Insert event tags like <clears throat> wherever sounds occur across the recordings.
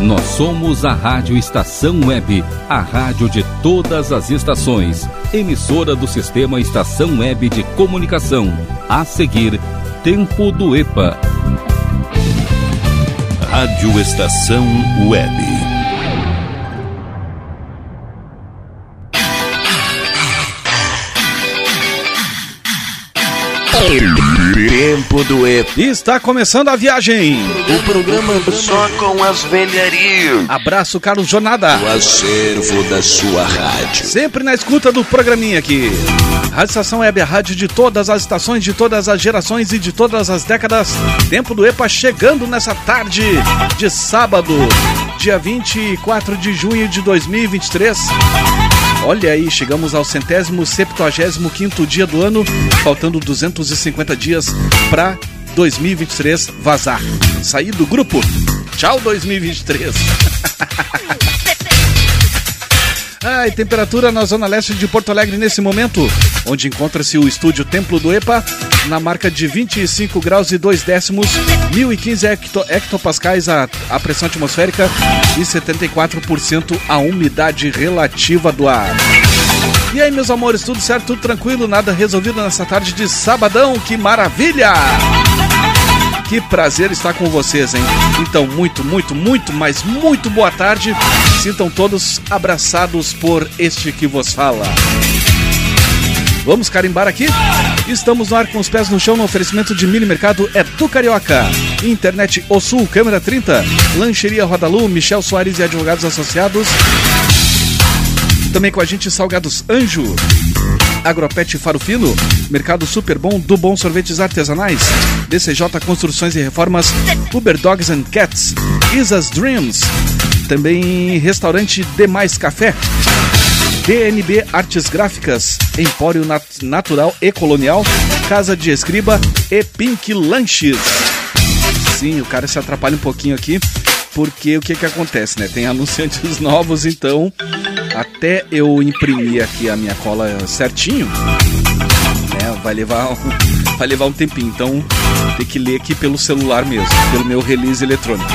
Nós somos a Rádio Estação Web, a rádio de todas as estações, emissora do sistema Estação Web de Comunicação. A seguir, Tempo do EPA. Rádio Estação Web. Tempo do E. Está começando a viagem. O programa só com as velharias. Abraço, Carlos Jornada. O acervo da sua rádio. Sempre na escuta do programinha aqui. Rádio Estação Web, a rádio de todas as estações, de todas as gerações e de todas as décadas. Tempo do EPA chegando nessa tarde de sábado, dia 24 de junho de 2023. Olha aí, chegamos ao centésimo, septuagésimo quinto dia do ano, faltando 250 dias para 2023 vazar. Sair do grupo. Tchau 2023. <laughs> Ai, temperatura na zona leste de Porto Alegre nesse momento, onde encontra-se o estúdio Templo do EPA, na marca de 25 graus e 2 décimos, 1015 hecto, hectopascais a, a pressão atmosférica e 74% a umidade relativa do ar. E aí, meus amores, tudo certo, tudo tranquilo, nada resolvido nessa tarde de sabadão, que maravilha! Que prazer estar com vocês, hein? Então, muito, muito, muito, mas muito boa tarde. Sintam todos abraçados por este que vos fala. Vamos carimbar aqui? Estamos no ar com os pés no chão no oferecimento de mini mercado é do Carioca. Internet O Sul, câmera 30. Lancheria Rodalu, Michel Soares e advogados associados. Também com a gente Salgados Anjo. Agropet Faro Fino, Mercado Super Bom do Bom Sorvetes Artesanais, DCJ Construções e Reformas, Uber Dogs and Cats, Isa's Dreams, também Restaurante Demais Café, DNB Artes Gráficas, Empório Nat Natural e Colonial, Casa de Escriba e Pink Lanches. Sim, o cara se atrapalha um pouquinho aqui, porque o que que acontece, né? Tem anunciantes <laughs> novos, então até eu imprimir aqui a minha cola certinho, né, vai levar, <laughs> vai levar um tempinho. Então tem que ler aqui pelo celular mesmo, pelo meu release eletrônico. <laughs>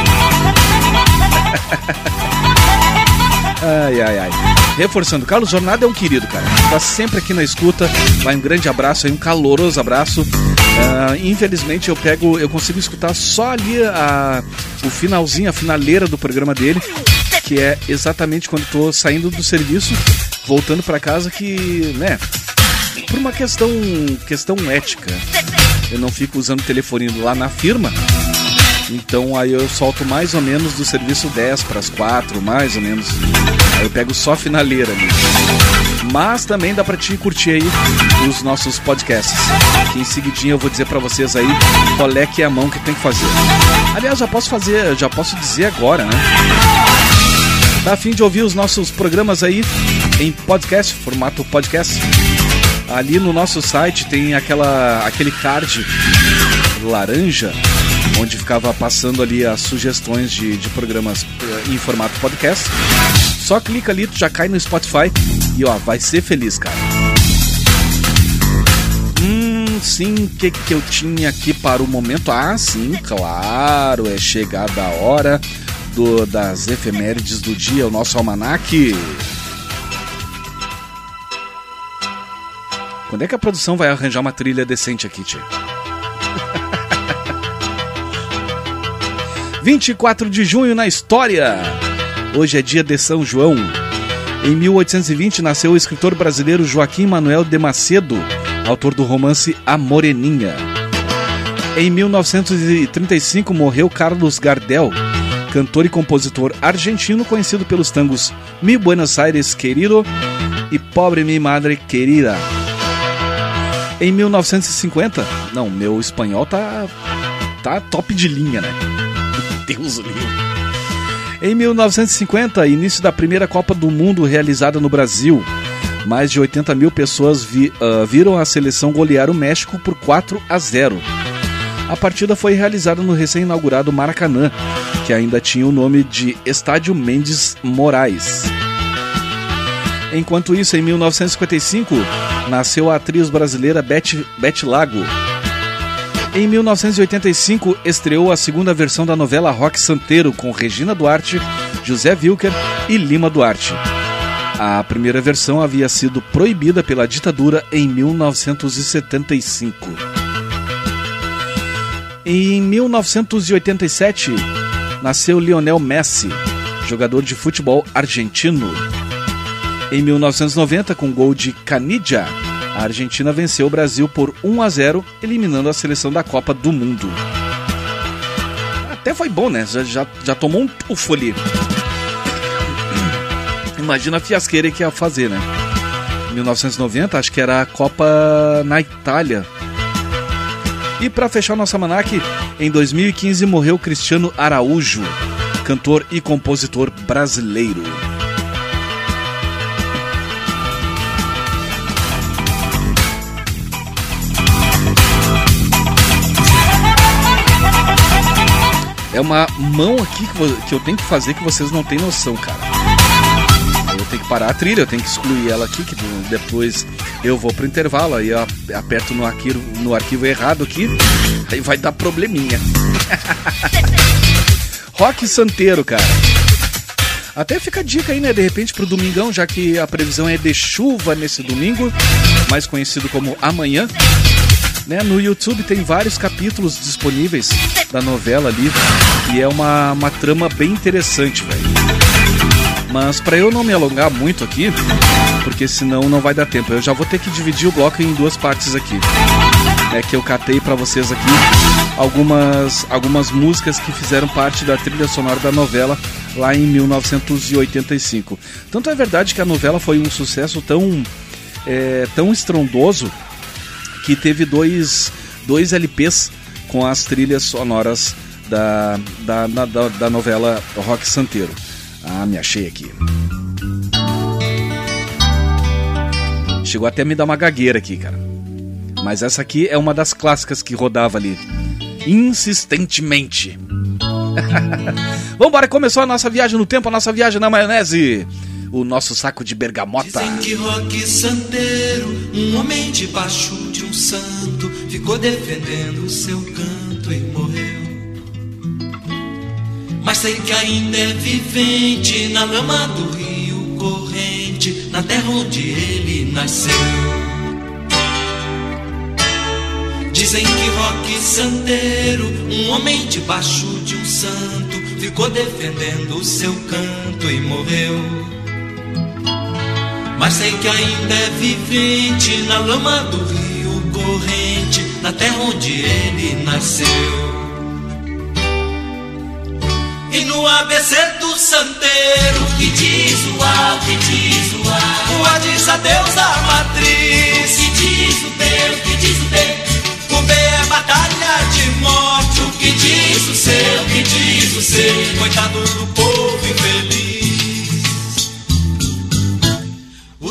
ai, ai, ai. Reforçando, Carlos Jornada é um querido, cara. Tá sempre aqui na escuta. Vai um grande abraço aí, um caloroso abraço. Uh, infelizmente eu pego, eu consigo escutar só ali a, o finalzinho, a finaleira do programa dele que é exatamente quando estou saindo do serviço, voltando para casa, que, né, por uma questão, questão ética, eu não fico usando o lá na firma. Então aí eu solto mais ou menos do serviço 10 para as 4, mais ou menos. Aí eu pego só a finaleira ali. Mas também dá para te curtir aí os nossos podcasts. Em seguidinho eu vou dizer para vocês aí qual é que é a mão que tem que fazer. Aliás, já posso fazer, já posso dizer agora, né? Tá a fim de ouvir os nossos programas aí em podcast, formato podcast? Ali no nosso site tem aquela aquele card laranja onde ficava passando ali as sugestões de, de programas eh, em formato podcast. Só clica ali, tu já cai no Spotify e ó, vai ser feliz, cara. Hum, sim, o que, que eu tinha aqui para o momento? Ah, sim, claro, é chegada a hora do, das efemérides do dia, o nosso almanaque. Quando é que a produção vai arranjar uma trilha decente aqui, tia? 24 de junho na história. Hoje é dia de São João. Em 1820 nasceu o escritor brasileiro Joaquim Manuel de Macedo, autor do romance A Moreninha. Em 1935 morreu Carlos Gardel, cantor e compositor argentino conhecido pelos tangos Mi Buenos Aires Querido e Pobre Mi Madre Querida. Em 1950, não, meu espanhol tá tá top de linha, né? Deus livre. Em 1950, início da primeira Copa do Mundo realizada no Brasil. Mais de 80 mil pessoas vi, uh, viram a seleção golear o México por 4 a 0. A partida foi realizada no recém-inaugurado Maracanã, que ainda tinha o nome de Estádio Mendes Moraes. Enquanto isso, em 1955, nasceu a atriz brasileira Beth, Beth Lago. Em 1985, estreou a segunda versão da novela Rock Santeiro, com Regina Duarte, José Wilker e Lima Duarte. A primeira versão havia sido proibida pela ditadura em 1975. Em 1987, nasceu Lionel Messi, jogador de futebol argentino. Em 1990, com gol de Canidia, a Argentina venceu o Brasil por 1 a 0, eliminando a seleção da Copa do Mundo. Até foi bom, né? Já, já, já tomou um tufo ali. Imagina a fiasqueira que ia fazer, né? 1990, acho que era a Copa na Itália. E para fechar nossa manac, em 2015 morreu Cristiano Araújo, cantor e compositor brasileiro. É uma mão aqui que eu tenho que fazer que vocês não têm noção, cara. Eu tenho que parar a trilha, eu tenho que excluir ela aqui, que depois eu vou pro intervalo, aí eu aperto no arquivo, no arquivo errado aqui, aí vai dar probleminha. <laughs> Rock Santeiro, cara. Até fica a dica aí, né? De repente pro domingão, já que a previsão é de chuva nesse domingo, mais conhecido como amanhã. Né? No YouTube tem vários capítulos disponíveis da novela ali e é uma, uma trama bem interessante, velho. Mas para eu não me alongar muito aqui, porque senão não vai dar tempo, eu já vou ter que dividir o bloco em duas partes aqui. É que eu catei para vocês aqui algumas, algumas músicas que fizeram parte da trilha sonora da novela lá em 1985. Tanto é verdade que a novela foi um sucesso tão, é, tão estrondoso que teve dois, dois LPs com as trilhas sonoras da, da, da, da novela Rock Santeiro. Ah, me achei aqui. Chegou até a me dar uma gagueira aqui, cara. Mas essa aqui é uma das clássicas que rodava ali. Insistentemente. <laughs> Vambora, começou a nossa viagem no tempo, a nossa viagem na maionese o nosso saco de bergamota. Dizem que Roque Santeiro, um homem de santo, ficou defendendo o seu canto e morreu. Mas sei que ainda é vivente na lama do rio corrente, na terra onde ele nasceu. Dizem que Roque Santeiro, um homem debaixo de um santo, ficou defendendo o seu canto e morreu. Mas sei que ainda é vivente na lama do rio corrente, na terra onde ele nasceu. E no ABC do santeiro, que diz o A, que diz o A, o A diz a Deus da matriz, que diz o B, que diz o B, o B é batalha de morte, o que diz o seu, que diz o C, coitado do povo infeliz.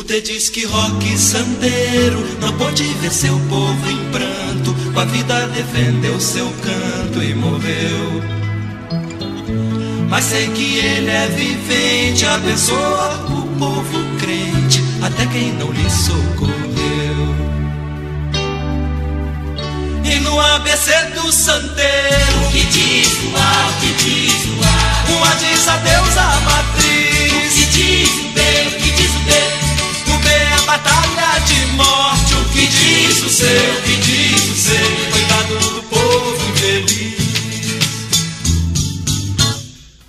Você diz que rock santeiro não pôde ver seu povo em pranto, com a vida defendeu seu canto e morreu. Mas sei que ele é vivente, abençoa o povo crente, até quem não lhe socorreu. E no ABC do santeiro, que diz o A, que diz o A, uma diz a Deus a matriz, o que diz o o o batalha de morte. O que diz o seu, o que diz o seu, coitado do povo infeliz.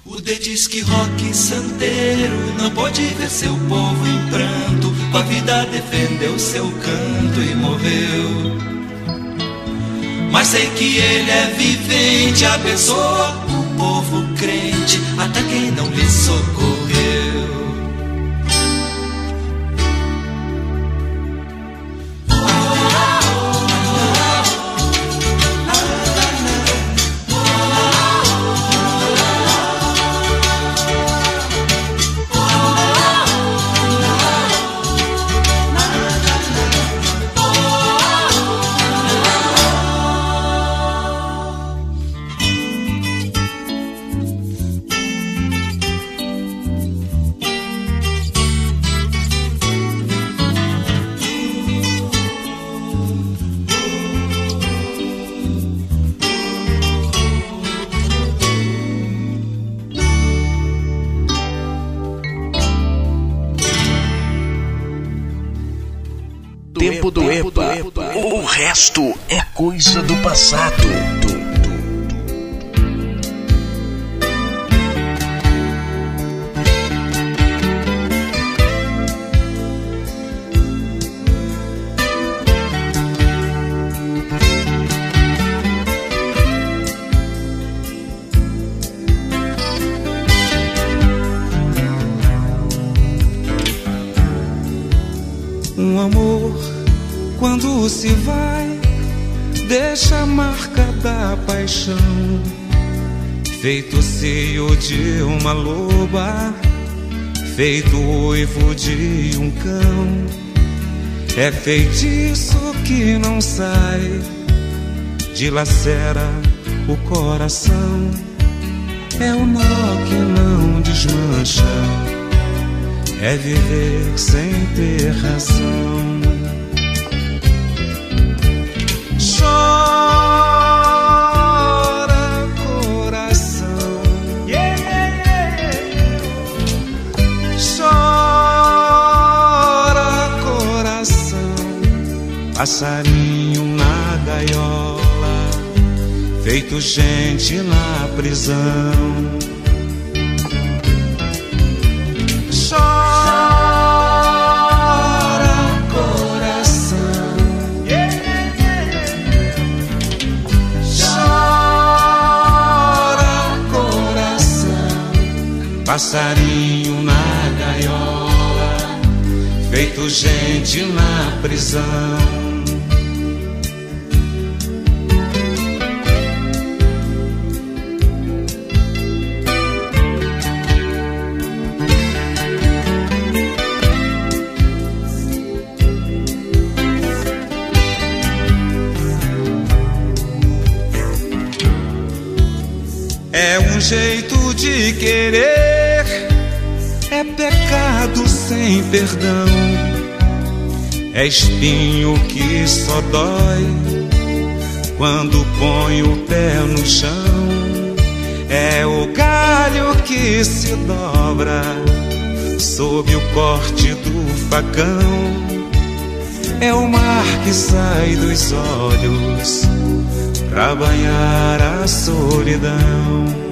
O D diz que rock santeiro não pode ver seu povo em pranto. Com a vida defendeu seu canto e morreu. Mas sei que ele é vivente, abençoa o povo crente, até quem não lhe socorreu. Tempo do EPA. O resto é coisa do passado. Deixa a marca da paixão. Feito cio de uma loba, feito uivo de um cão. É feitiço que não sai, dilacera o coração. É o nó que não desmancha é viver sem ter razão. Chora, coração. Chora, coração. Passarinho na gaiola, feito gente na prisão. Passarinho na gaiola, feito gente na prisão. É um jeito de querer, sem perdão. É espinho que só dói quando põe o pé no chão. É o galho que se dobra sob o corte do facão. É o mar que sai dos olhos pra banhar a solidão.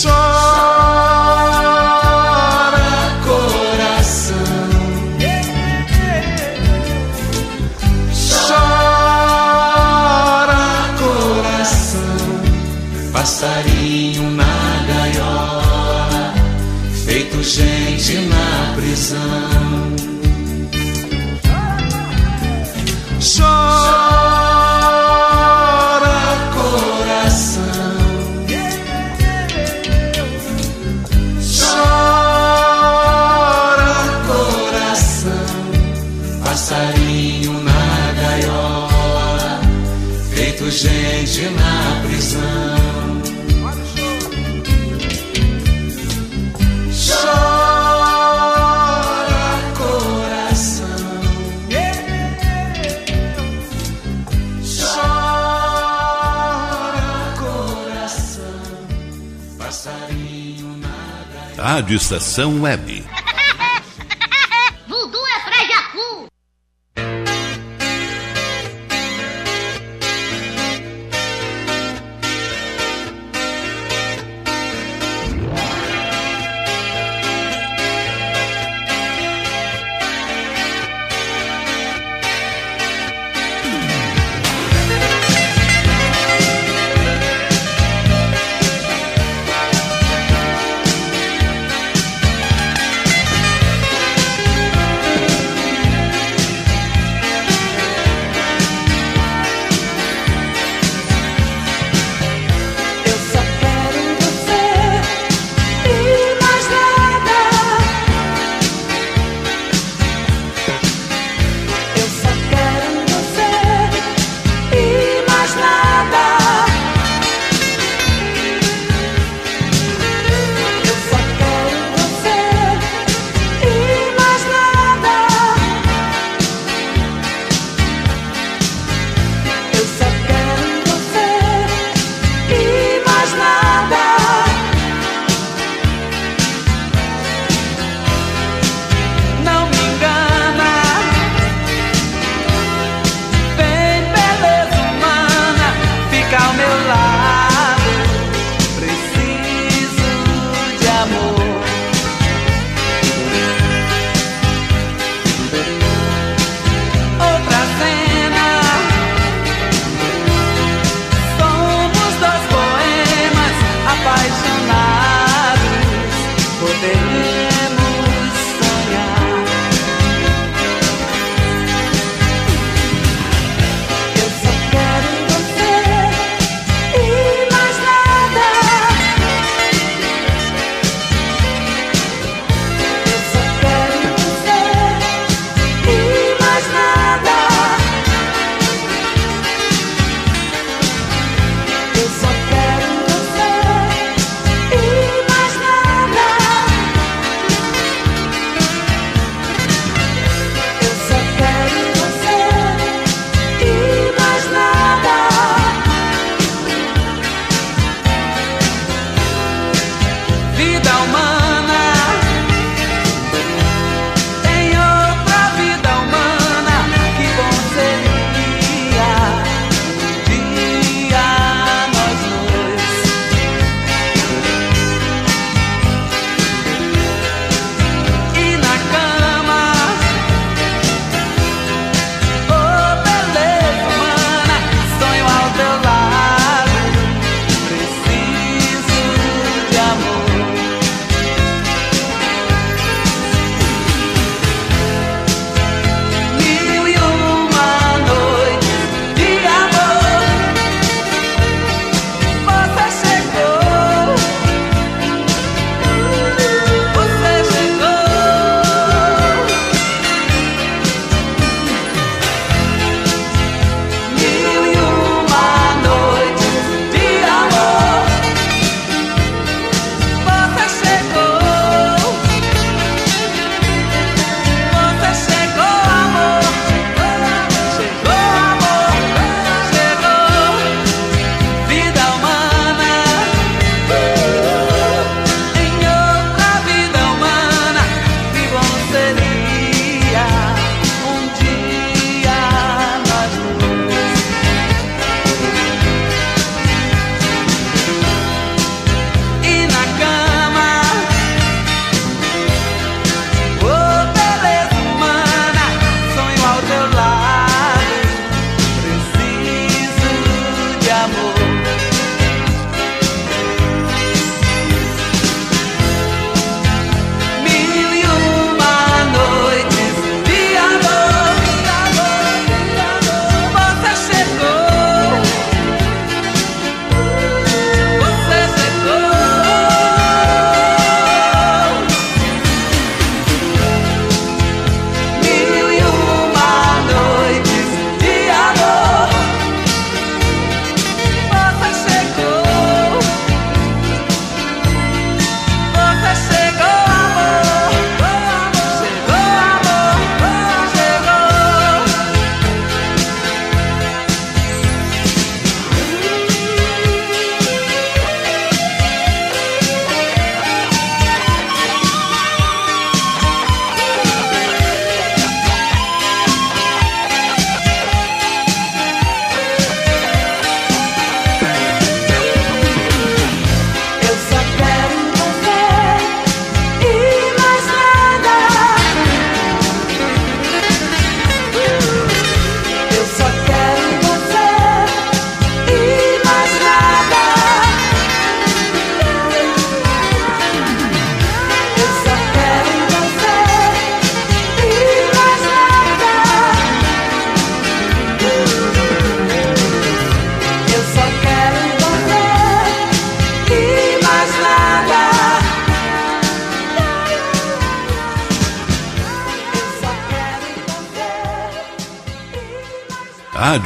Chora, Rádio Estação Web.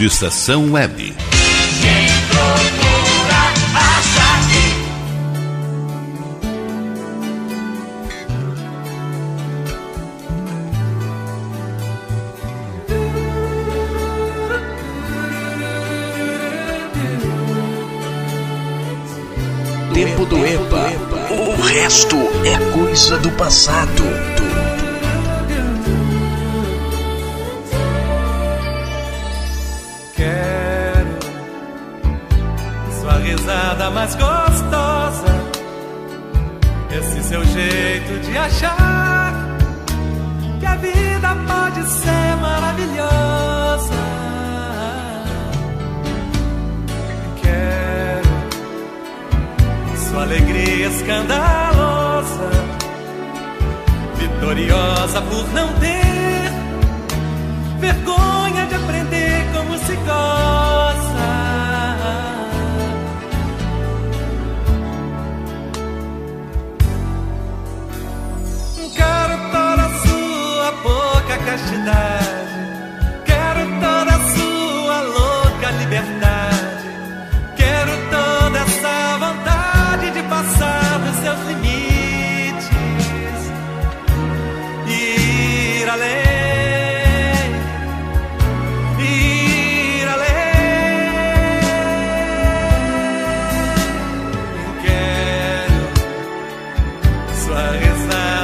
Estação Web.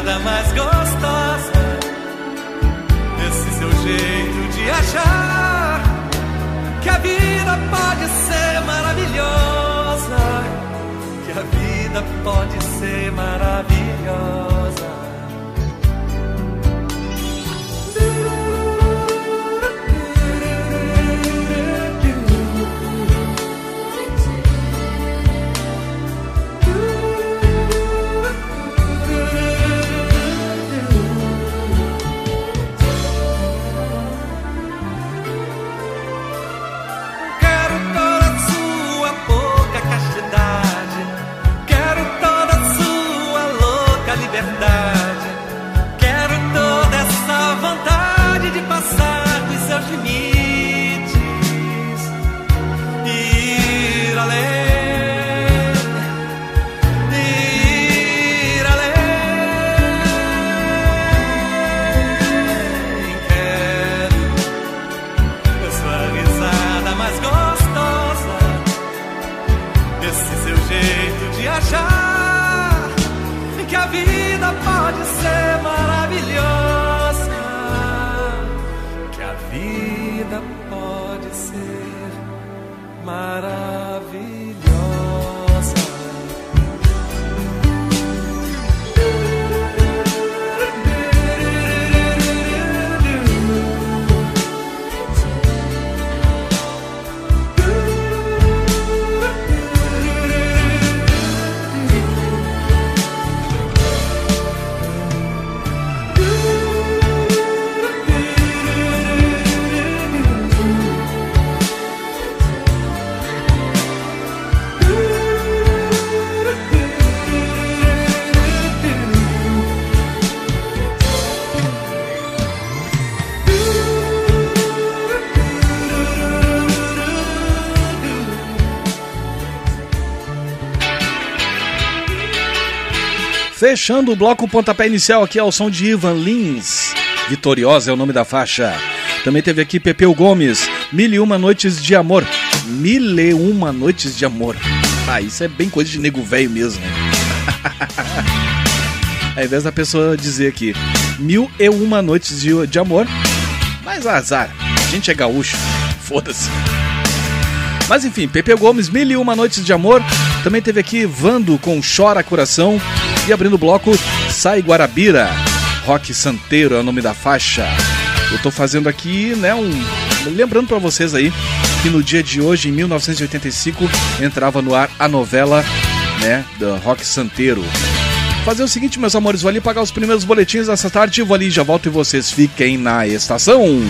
nada mais gostosa desse seu jeito de achar que a vida pode ser maravilhosa, que a vida pode ser maravilhosa. Fechando o bloco pontapé inicial aqui ao som de Ivan Lins. Vitoriosa é o nome da faixa. Também teve aqui Pepeu Gomes, Mil e Uma Noites de Amor. Mil e Uma Noites de Amor. Ah, isso é bem coisa de nego velho mesmo, né? <laughs> Ao invés da pessoa dizer aqui, Mil e Uma Noites de, de Amor. Mas azar, a gente é gaúcho, <laughs> foda-se. Mas enfim, Pepe Gomes, Mil e Uma Noites de Amor. Também teve aqui Vando com Chora Coração. E abrindo o bloco, Sai Guarabira, Rock Santeiro é o nome da faixa. Eu tô fazendo aqui, né, um. Lembrando para vocês aí que no dia de hoje, em 1985, entrava no ar a novela, né, do Rock Santeiro. Fazer o seguinte, meus amores, vou ali pagar os primeiros boletins dessa tarde, vou ali já volto e vocês fiquem na estação.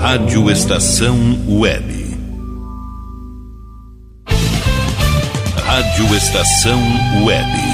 Rádio Estação Web. Rádio Estação Web.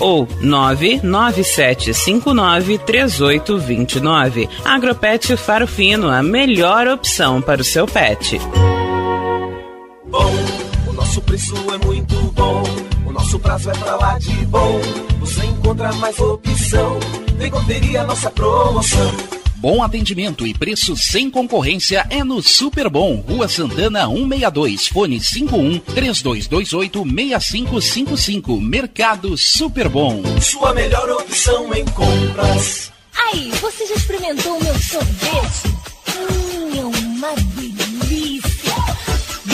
ou 997593829. Agropet Faro Fino, a melhor opção para o seu pet. Bom, o nosso preço é muito bom. O nosso prazo é pra lá de bom. Você encontra mais opção. Vem conferir a nossa promoção. Bom atendimento e preço sem concorrência é no Super Bom, Rua Santana 162, fone 51 3228 6555. Mercado Super Bom. Sua melhor opção em compras. Aí, você já experimentou o meu sorvete? Hum, é uma delícia!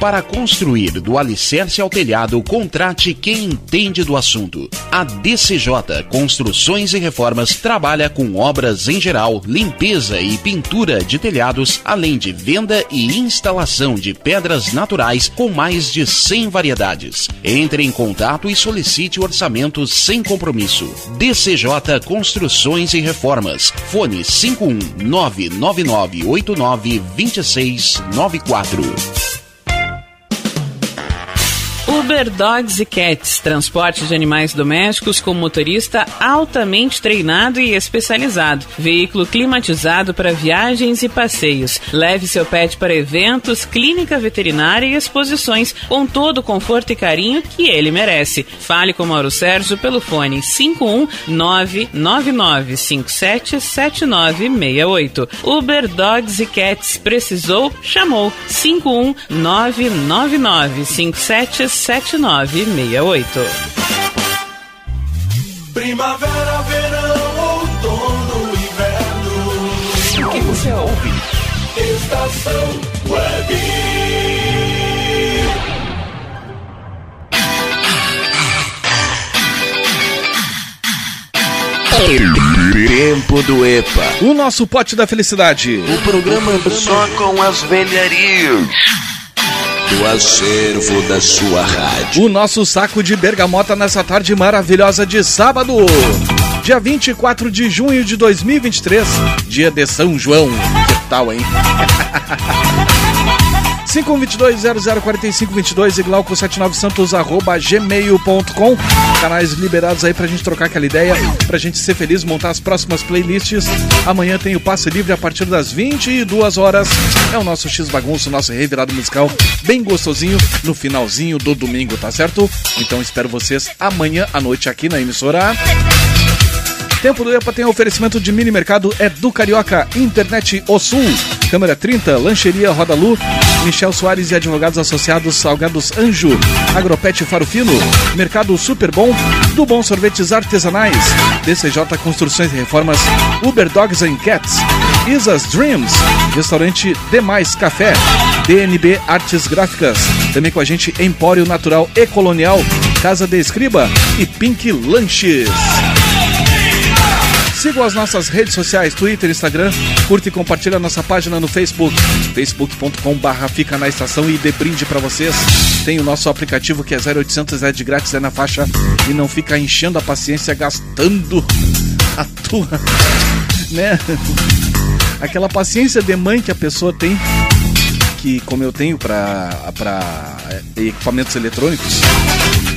Para construir do alicerce ao telhado, contrate quem entende do assunto. A DCJ Construções e Reformas trabalha com obras em geral, limpeza e pintura de telhados, além de venda e instalação de pedras naturais com mais de 100 variedades. Entre em contato e solicite orçamentos sem compromisso. DCJ Construções e Reformas. Fone 51999892694. O Uber Dogs e Cats, transporte de animais domésticos com motorista altamente treinado e especializado. Veículo climatizado para viagens e passeios. Leve seu pet para eventos, clínica veterinária e exposições com todo o conforto e carinho que ele merece. Fale com Mauro Sérgio pelo fone 51999577968. Uber Dogs e Cats precisou, chamou 5199957 7968. Primavera, verão, outono, inverno. O que você ouve? Estação Web. Tempo do EPA. O nosso pote da felicidade. O programa só com as velharias do acervo da sua rádio. O nosso saco de bergamota nessa tarde maravilhosa de sábado, dia 24 de junho de 2023, dia de São João. Que tal, hein? <laughs> 5122-004522 e glauco79santos arroba gmail.com Canais liberados aí pra gente trocar aquela ideia, pra gente ser feliz, montar as próximas playlists. Amanhã tem o passe livre a partir das 22 horas. É o nosso X Bagunço, nosso revirado musical, bem gostosinho, no finalzinho do domingo, tá certo? Então espero vocês amanhã à noite aqui na emissora. Tempo do EPA tem oferecimento de mini mercado é do Carioca, Internet O Sul, Câmera 30, Lancheria Roda Lu, Michel Soares e Advogados Associados Salgados Anjo, Agropet Faro Fino, Mercado Super Bom, do Bom Sorvetes Artesanais, DCJ Construções e Reformas, Uber Dogs and Cats, Isas Dreams, Restaurante Demais Café, DNB Artes Gráficas, também com a gente Empório Natural e Colonial, Casa de Escriba e Pink Lanches. Sigam as nossas redes sociais, Twitter, Instagram, curte e compartilha a nossa página no Facebook, facebook.com barra fica na estação e dê brinde pra vocês. Tem o nosso aplicativo que é 0800, é de grátis, é na faixa e não fica enchendo a paciência, gastando a tua, né? Aquela paciência de mãe que a pessoa tem, que como eu tenho para equipamentos eletrônicos,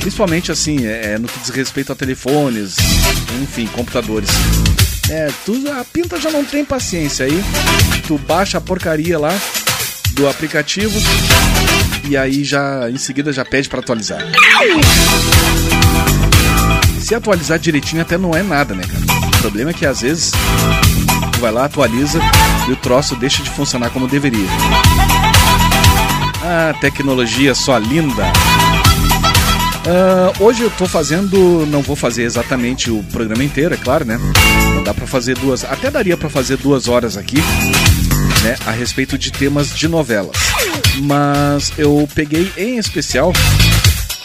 principalmente assim, é, no que diz respeito a telefones, enfim, computadores. É, tu, a pinta já não tem paciência aí. Tu baixa a porcaria lá do aplicativo e aí já em seguida já pede para atualizar. Se atualizar direitinho até não é nada, né, cara? O problema é que às vezes tu vai lá, atualiza e o troço deixa de funcionar como deveria. Tecnologia só linda. Uh, hoje eu tô fazendo, não vou fazer exatamente o programa inteiro, é claro, né? Não dá para fazer duas, até daria para fazer duas horas aqui, né? A respeito de temas de novelas. Mas eu peguei em especial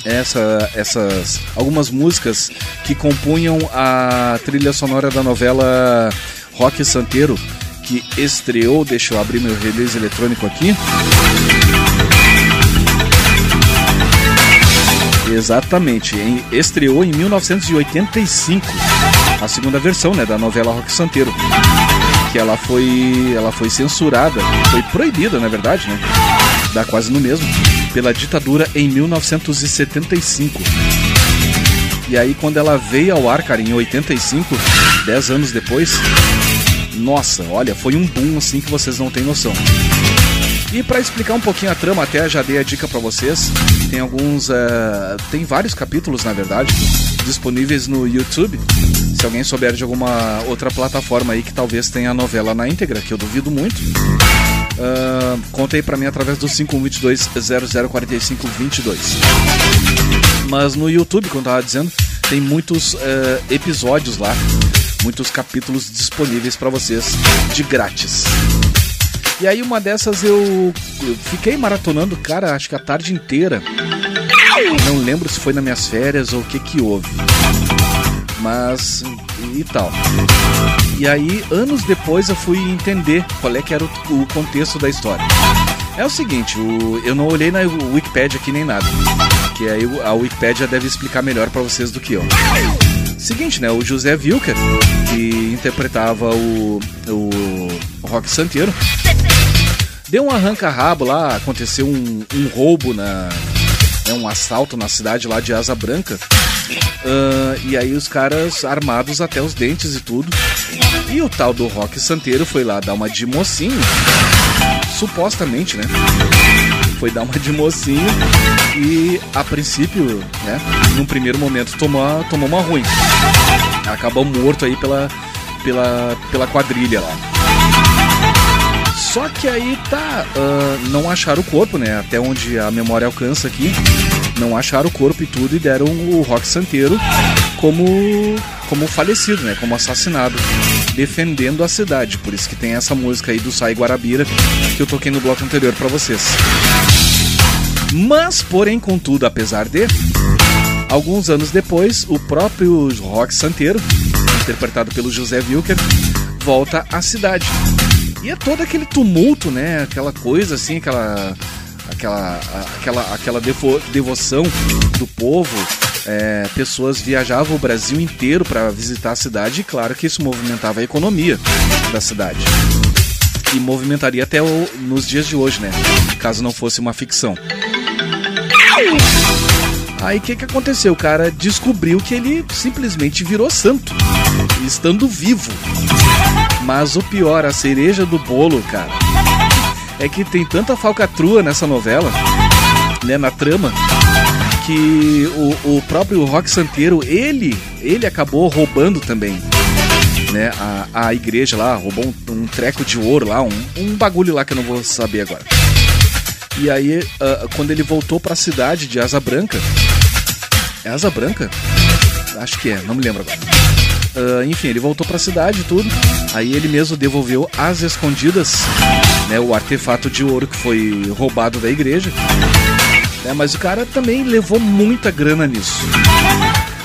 essa, essas algumas músicas que compunham a trilha sonora da novela Rock Santeiro, que estreou. Deixa eu abrir meu release eletrônico aqui. Exatamente, em, estreou em 1985 a segunda versão, né, da novela Rock Santeiro, que ela foi, ela foi censurada, foi proibida, na verdade, né, dá quase no mesmo, pela ditadura em 1975. E aí quando ela veio ao ar, cara, em 85, 10 anos depois, nossa, olha, foi um boom assim que vocês não têm noção. E para explicar um pouquinho a trama, até já dei a dica para vocês. Tem alguns. Uh, tem vários capítulos, na verdade, disponíveis no YouTube. Se alguém souber de alguma outra plataforma aí que talvez tenha a novela na íntegra, que eu duvido muito. Uh, conta aí pra mim através do 5122-004522. Mas no YouTube, como eu tava dizendo, tem muitos uh, episódios lá, muitos capítulos disponíveis para vocês de grátis. E aí uma dessas eu, eu fiquei maratonando, cara, acho que a tarde inteira. Não lembro se foi nas minhas férias ou o que que houve. Mas e tal. E aí, anos depois, eu fui entender qual é que era o, o contexto da história. É o seguinte, o, eu não olhei na Wikipedia aqui nem nada. Que aí a Wikipedia deve explicar melhor para vocês do que eu. Seguinte, né? O José Wilker, que interpretava o, o Rock Santeiro, deu um arranca-rabo lá, aconteceu um, um roubo na, né, um assalto na cidade lá de Asa Branca. Uh, e aí os caras armados até os dentes e tudo. E o tal do Rock Santeiro foi lá dar uma de mocinho. Supostamente, né? Foi dar uma de mocinho e a princípio, né? Num primeiro momento tomou, tomou uma ruim. Acabou morto aí pela, pela, pela quadrilha lá. Só que aí tá. Uh, não acharam o corpo, né? Até onde a memória alcança aqui. Não acharam o corpo e tudo e deram o Rock Santeiro como, como falecido, né? Como assassinado. Defendendo a cidade. Por isso que tem essa música aí do Sai Guarabira que eu toquei no bloco anterior para vocês. Mas, porém, contudo, apesar de. Alguns anos depois, o próprio Rock Santeiro, interpretado pelo José Wilker, volta à cidade e é todo aquele tumulto, né? Aquela coisa assim, aquela aquela aquela aquela devo, devoção do povo. É, pessoas viajavam o Brasil inteiro para visitar a cidade e claro que isso movimentava a economia da cidade e movimentaria até o, nos dias de hoje, né? Caso não fosse uma ficção. Aí o que, que aconteceu? O cara descobriu que ele simplesmente virou santo, estando vivo. Mas o pior, a cereja do bolo, cara, é que tem tanta falcatrua nessa novela, né, na trama, que o, o próprio Rock Santeiro, ele, ele acabou roubando também. Né, a, a igreja lá roubou um, um treco de ouro lá, um, um bagulho lá que eu não vou saber agora. E aí, uh, quando ele voltou para a cidade de Asa Branca, é Asa Branca? Acho que é, não me lembro agora. Uh, enfim, ele voltou para a cidade e tudo. Aí ele mesmo devolveu às escondidas né, o artefato de ouro que foi roubado da igreja. É, mas o cara também levou muita grana nisso.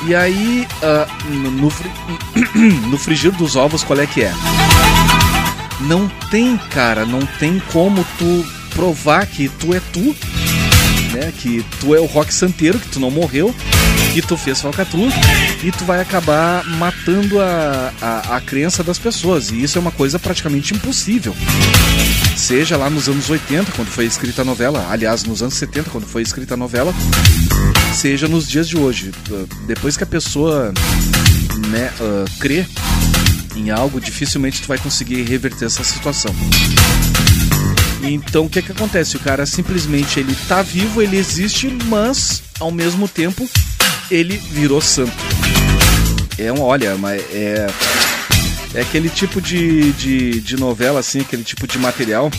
E aí, uh, no, <clears throat> no frigir dos ovos, qual é que é? Não tem, cara, não tem como tu provar que tu é tu, né? Que tu é o rock santeiro, que tu não morreu que tu fez falcatrua e tu vai acabar matando a, a, a crença das pessoas. E isso é uma coisa praticamente impossível. Seja lá nos anos 80, quando foi escrita a novela, aliás, nos anos 70, quando foi escrita a novela, seja nos dias de hoje. Depois que a pessoa né, uh, crê em algo, dificilmente tu vai conseguir reverter essa situação. Então o que que acontece? O cara simplesmente ele tá vivo, ele existe, mas ao mesmo tempo ele virou santo. É um, olha, mas é. É aquele tipo de, de, de novela, assim, aquele tipo de material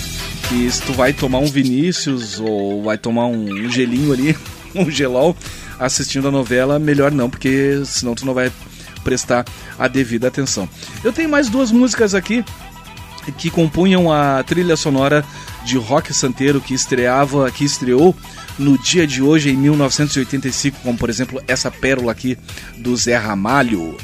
que se tu vai tomar um Vinícius ou vai tomar um, gelinho ali, <laughs> um gelol, assistindo a novela, melhor não, porque senão tu não vai prestar a devida atenção. Eu tenho mais duas músicas aqui que compunham a trilha sonora de rock santeiro que estreava, que estreou no dia de hoje em 1985, como por exemplo essa pérola aqui do Zé Ramalho.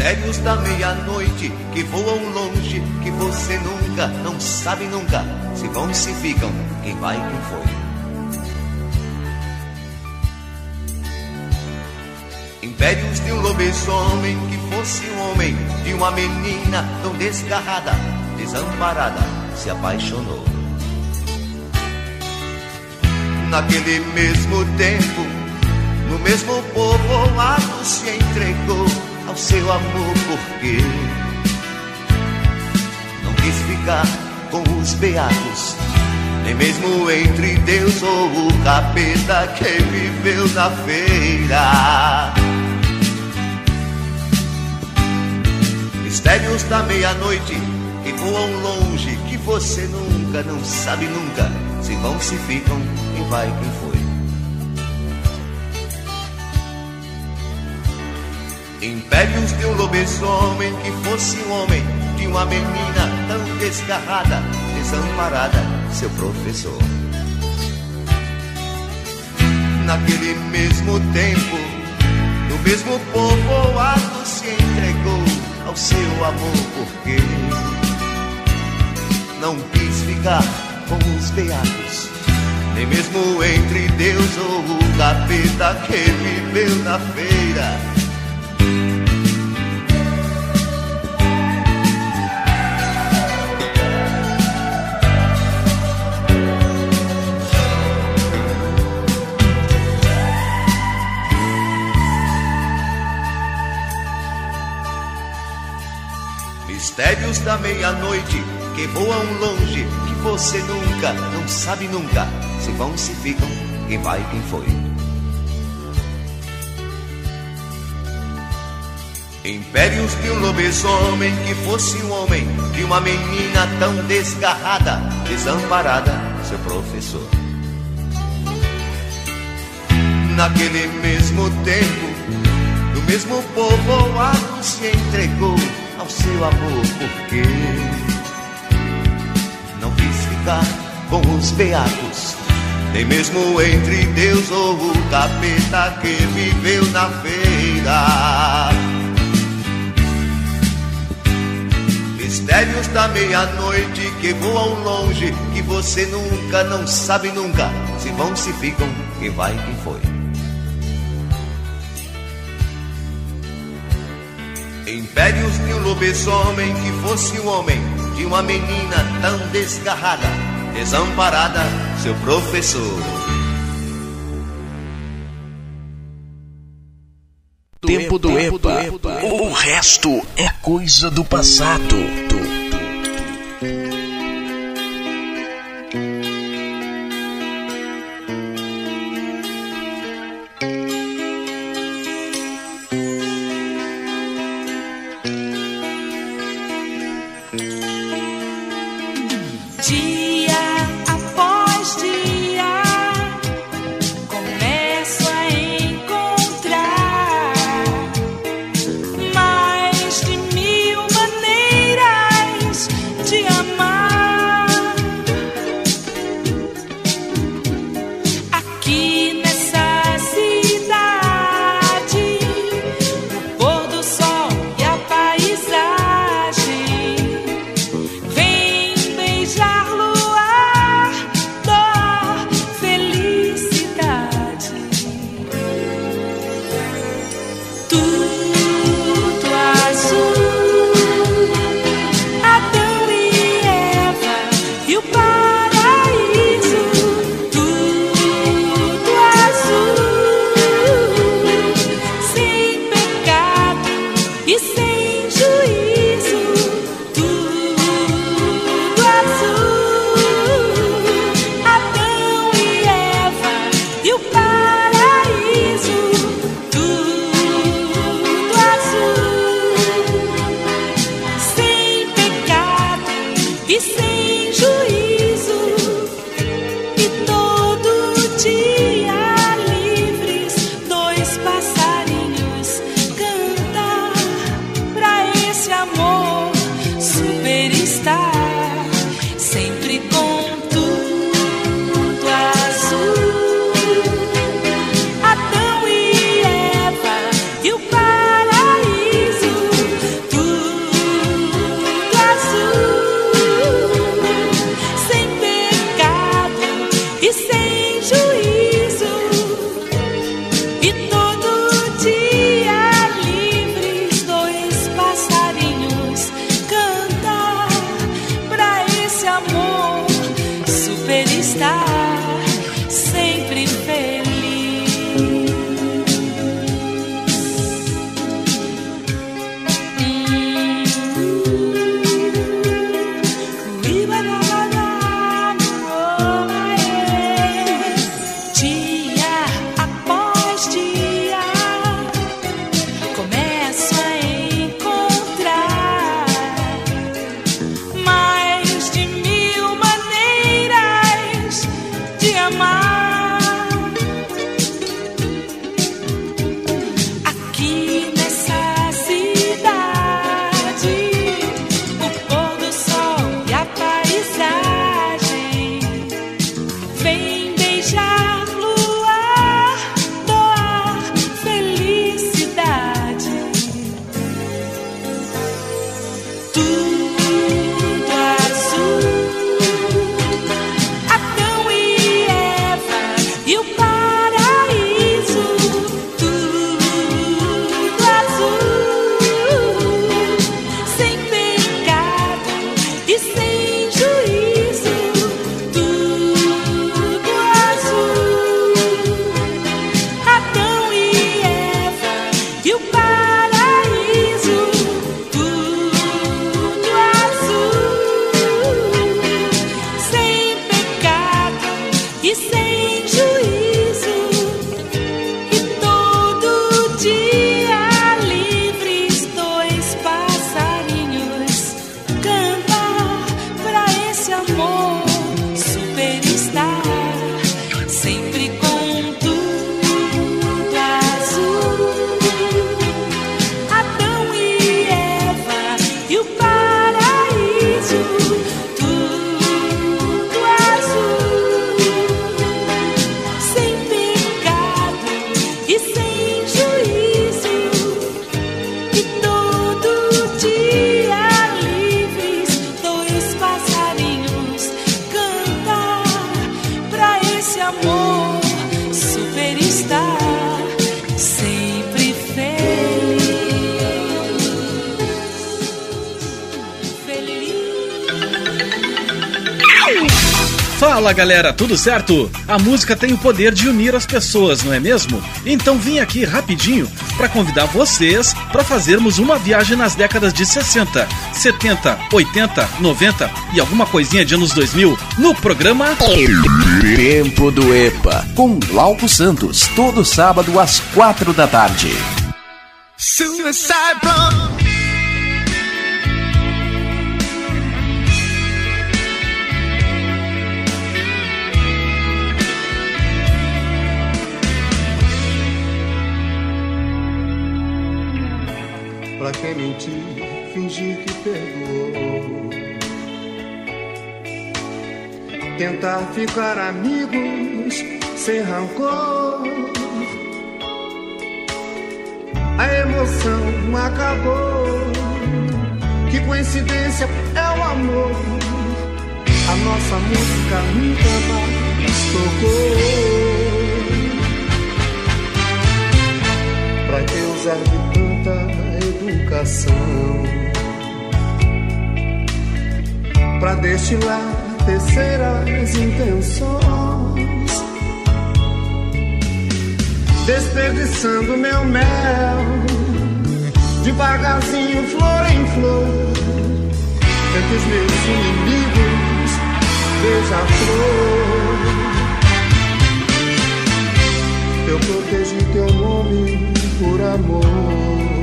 Mistérios da meia-noite que voam longe, que você nunca, não sabe nunca, se vão e se ficam, quem vai e quem foi. Impérios de um lobisomem que fosse um homem, de uma menina tão desgarrada, desamparada, se apaixonou. Naquele mesmo tempo, no mesmo povoado se entregou ao seu amor, porque não quis ficar com os beatos, nem mesmo entre Deus ou o capeta que viveu na feira. Mistérios da meia-noite que voam longe, que você nunca, não sabe nunca se vão, se ficam, quem vai, quem foi. Impérios de um lobisomem que fosse um homem, de uma menina tão desgarrada, desamparada, seu professor. Naquele mesmo tempo, no mesmo povoado se entregou ao seu amor, porque não quis ficar com os beatos, nem mesmo entre Deus ou o capeta que viveu na feira. Mistérios da meia-noite que voam longe, que você nunca, não sabe nunca, se vão, se ficam, quem vai, quem foi. Impérios de um lobisomem que fosse um homem, de uma menina tão desgarrada, desamparada, seu professor. Naquele mesmo tempo, no mesmo povoado se entregou ao seu amor, porque não quis ficar com os beatos, nem mesmo entre Deus ou o capeta que viveu na feira. Mistérios da meia-noite que voam longe, que você nunca, não sabe nunca, se vão, se ficam, quem vai, quem foi. Impérios de um lobisomem que fosse um homem, de uma menina tão desgarrada, desamparada, seu professor. Tempo do EPA. O resto é coisa do passado. Galera, tudo certo? A música tem o poder de unir as pessoas, não é mesmo? Então vim aqui rapidinho para convidar vocês para fazermos uma viagem nas décadas de 60, 70, 80, 90 e alguma coisinha de anos 2000 no programa Tempo do EPA, com Glauco Santos, todo sábado às quatro da tarde. Suicide. Pra quem mentir, fingir que perdoou. Tentar ficar amigos sem rancor. A emoção acabou. Que coincidência é o amor. A nossa música nunca mais tocou. Pra que usar de tanta educação? Pra destilar terceiras intenções, desperdiçando meu mel, devagarzinho, flor em flor, entre os meus inimigos, beija-flor. Eu protegi teu nome por amor.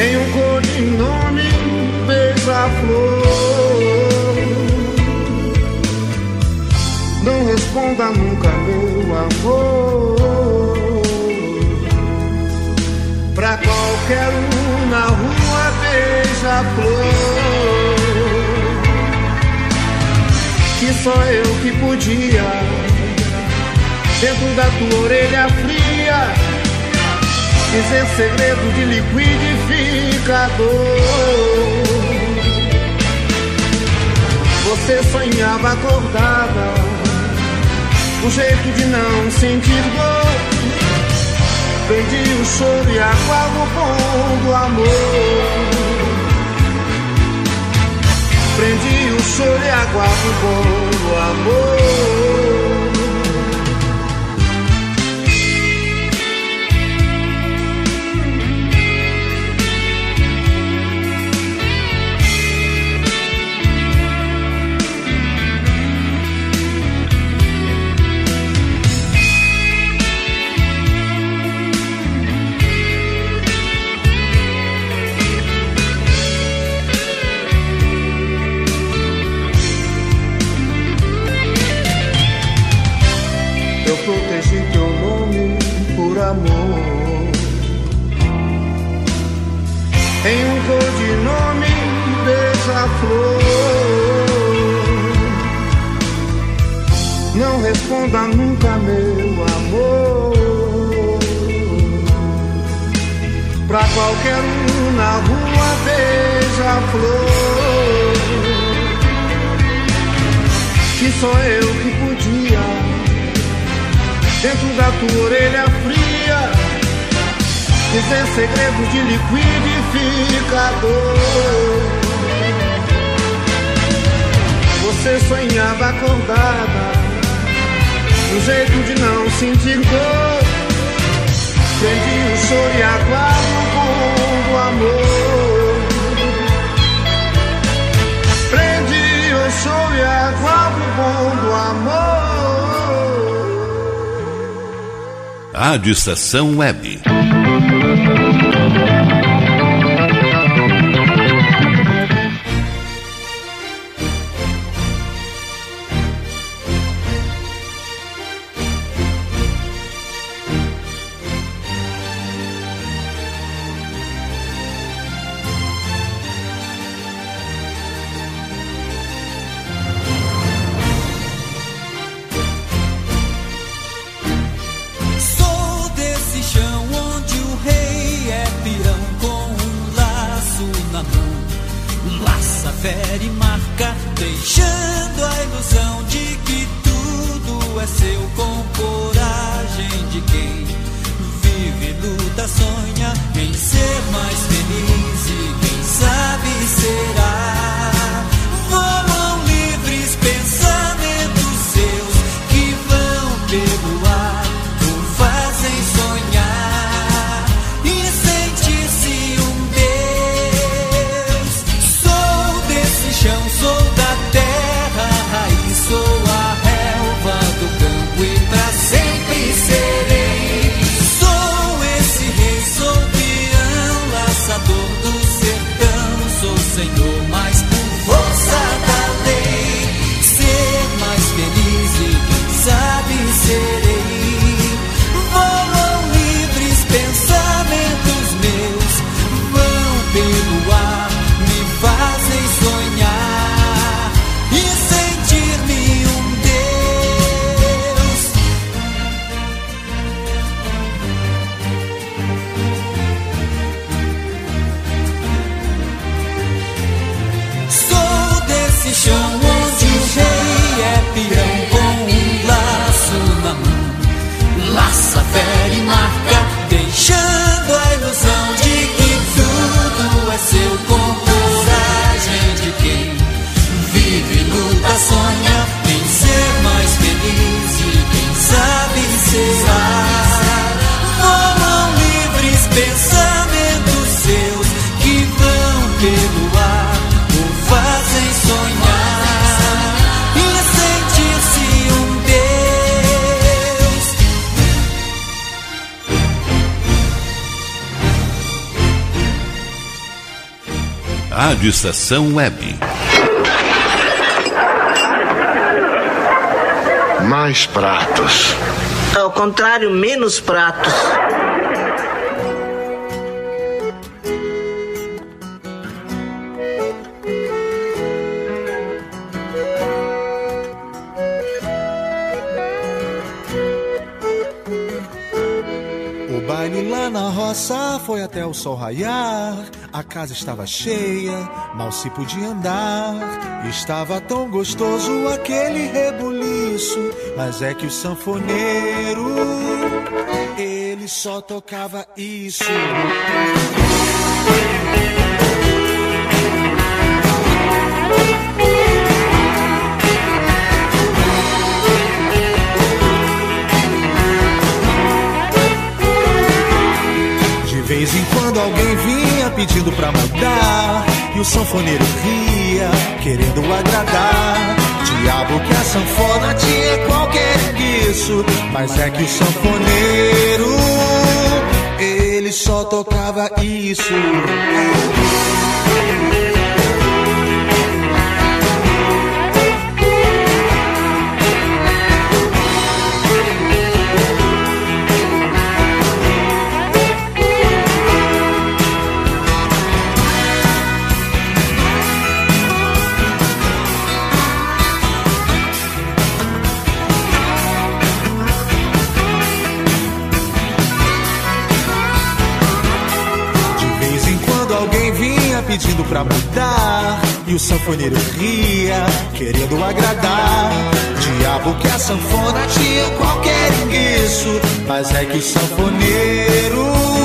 Em um codinome, beija-flor. Não responda nunca, meu amor. Pra qualquer um na rua, beija-flor. Que só eu que podia dentro da tua orelha fria, dizer segredo de liquidificador. Você sonhava acordada, um jeito de não sentir dor. Prendi o choro e no pão do amor. Prendi o choro e no pão do amor. Qualquer um na rua, beija-flor. Que só eu que podia dentro da tua orelha fria, dizer segredos de liquidificador. Você sonhava acordada, um jeito de não sentir dor. Prendi o choro e do amor. Prendi o choro e aguardo o bom do amor. Rádio Estação Web. Rádio Estação Web. Mais pratos. Ao contrário, menos pratos. Foi até o sol raiar. A casa estava cheia, mal se podia andar. Estava tão gostoso aquele rebuliço. Mas é que o sanfoneiro, ele só tocava isso. Vez em quando alguém vinha pedindo pra mudar E o sanfoneiro ria, querendo agradar. Diabo que a sanfona tinha qualquer isso Mas é que o sanfoneiro Ele só tocava isso pra mudar. E o sanfoneiro ria, querendo agradar. Diabo que a sanfona tinha qualquer isso Mas é que o sanfoneiro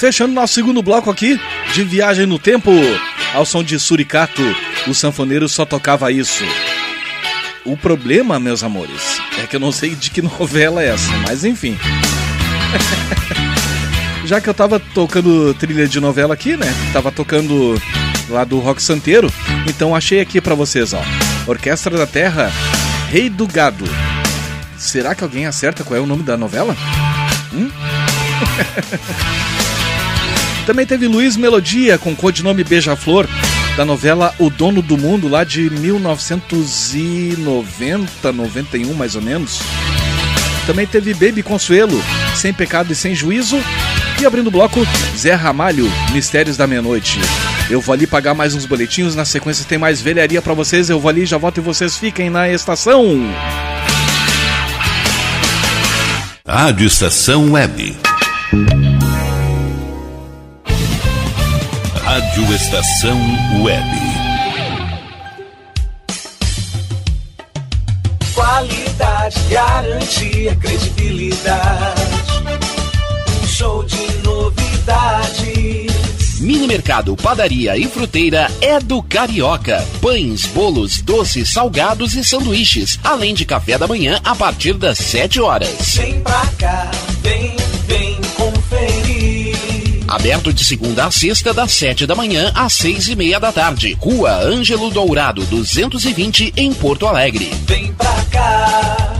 Fechando nosso segundo bloco aqui de Viagem no Tempo, ao som de Suricato, o sanfoneiro só tocava isso. O problema, meus amores, é que eu não sei de que <laughs> novela é essa, mas enfim. <laughs> Já que eu tava tocando trilha de novela aqui, né? Tava tocando lá do Rock Santeiro, então achei aqui pra vocês, ó. Orquestra da Terra, Rei do Gado. Será que alguém acerta qual é o nome da novela? Hum? <laughs> Também teve Luiz Melodia com codinome Beija-Flor, da novela O Dono do Mundo, lá de 1990, 91 mais ou menos. Também teve Baby Consuelo, Sem Pecado e Sem Juízo. E abrindo o bloco, Zé Ramalho, Mistérios da Meia-Noite. Eu vou ali pagar mais uns boletinhos, na sequência tem mais velharia para vocês. Eu vou ali, já volto e vocês fiquem na estação. Rádio Estação Web. Rádio Estação Web. Qualidade, garantia, credibilidade. Um show de novidades. Mini Mercado, Padaria e Fruteira é do Carioca. Pães, bolos, doces, salgados e sanduíches, além de café da manhã a partir das 7 horas. Vem pra cá, vem, vem. Aberto de segunda a sexta, das 7 da manhã às 6 e meia da tarde. Rua Ângelo Dourado, 220, em Porto Alegre. Vem pra cá.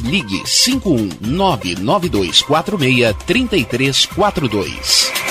ligue 51992463342.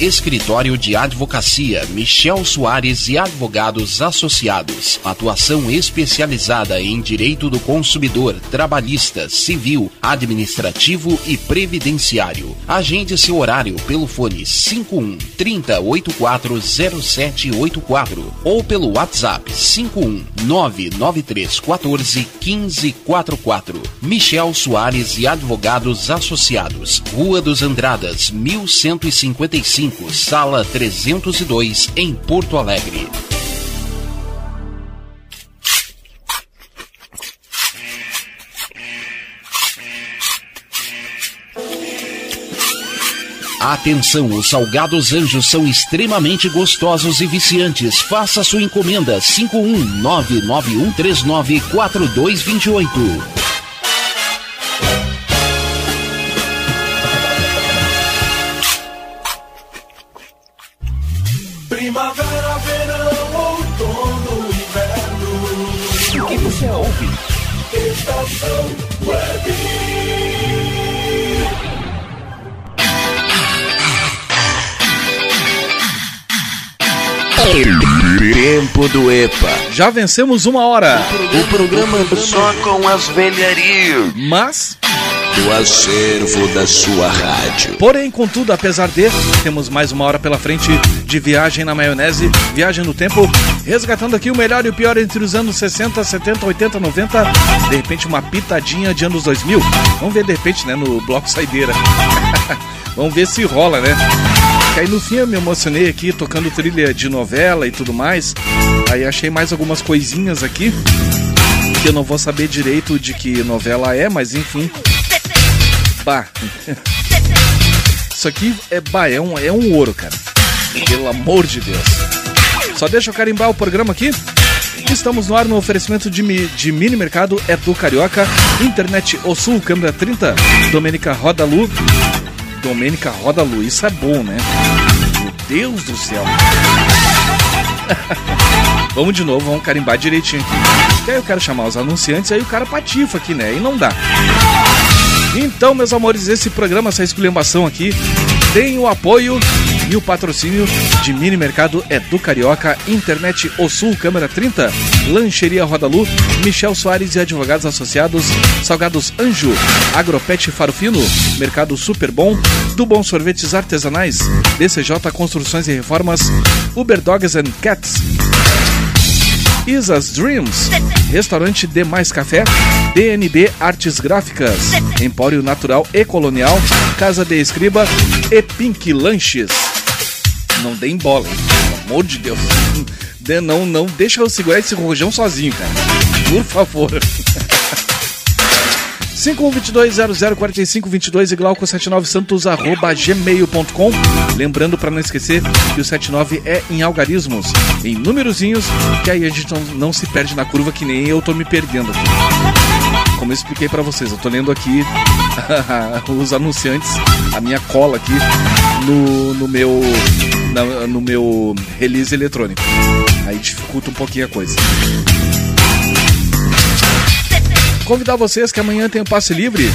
Escritório de Advocacia Michel Soares e Advogados Associados. Atuação especializada em direito do consumidor, trabalhista, civil, administrativo e previdenciário. Agende seu horário pelo fone 51 30840784 ou pelo WhatsApp 51 99314 1544. Michel Soares e Advogados Associados. Rua dos Andradas, 1155 sala 302, em Porto Alegre. Atenção, os salgados anjos são extremamente gostosos e viciantes. Faça sua encomenda 51991394228. Primavera, verão, outono, inverno. O que você ouve? Estação Web. Tempo do EPA. Já vencemos uma hora. O programa só com as velharias. Mas do acervo da sua rádio. Porém, contudo, apesar de, temos mais uma hora pela frente de viagem na maionese, viagem no tempo, resgatando aqui o melhor e o pior entre os anos 60, 70, 80, 90, de repente uma pitadinha de anos 2000. Vamos ver de repente, né, no bloco saideira. <laughs> Vamos ver se rola, né? Aí no fim eu me emocionei aqui tocando trilha de novela e tudo mais. Aí achei mais algumas coisinhas aqui que eu não vou saber direito de que novela é, mas enfim. Bah. Isso aqui é, bah, é, um, é um ouro, cara. Pelo amor de Deus. Só deixa eu carimbar o programa aqui. Estamos no ar no oferecimento de, mi- de mini mercado é do Carioca, Internet O Sul, câmera 30, Domênica Rodalu. Domênica Rodalu, isso é bom, né? Meu Deus do céu. <laughs> vamos de novo, vamos carimbar direitinho aqui. Que aí eu quero chamar os anunciantes, aí o cara patifa aqui, né? E não dá. Então, meus amores, esse programa, essa esculhambação aqui, tem o apoio e o patrocínio de Mini Mercado é do Carioca, Internet O Sul, Câmara 30, Lancheria Rodalu, Michel Soares e Advogados Associados, Salgados Anjo, Agropet Farofino, Mercado Super Bom, do Bom Sorvetes Artesanais, DCJ Construções e Reformas, Uber Dogs and Cats, Isa's Dreams, Restaurante Demais Café, DNB Artes Gráficas, Empório Natural e Colonial, Casa de Escriba e Pink Lanches. Não deem bola, hein? pelo amor de Deus. <laughs> De- Não, não, deixa eu segurar esse rojão sozinho, cara. Por favor. <laughs> 5122-004522 e glauco79santos arroba gmail.com Lembrando para não esquecer que o 79 é em algarismos, em númerozinhos, que aí a gente não, não se perde na curva que nem eu tô me perdendo aqui. Como eu expliquei para vocês, eu tô lendo aqui <laughs> os anunciantes, a minha cola aqui no, no meu na- no meu release eletrônico. Aí dificulta um pouquinho a coisa. Convidar vocês que amanhã tem o passe livre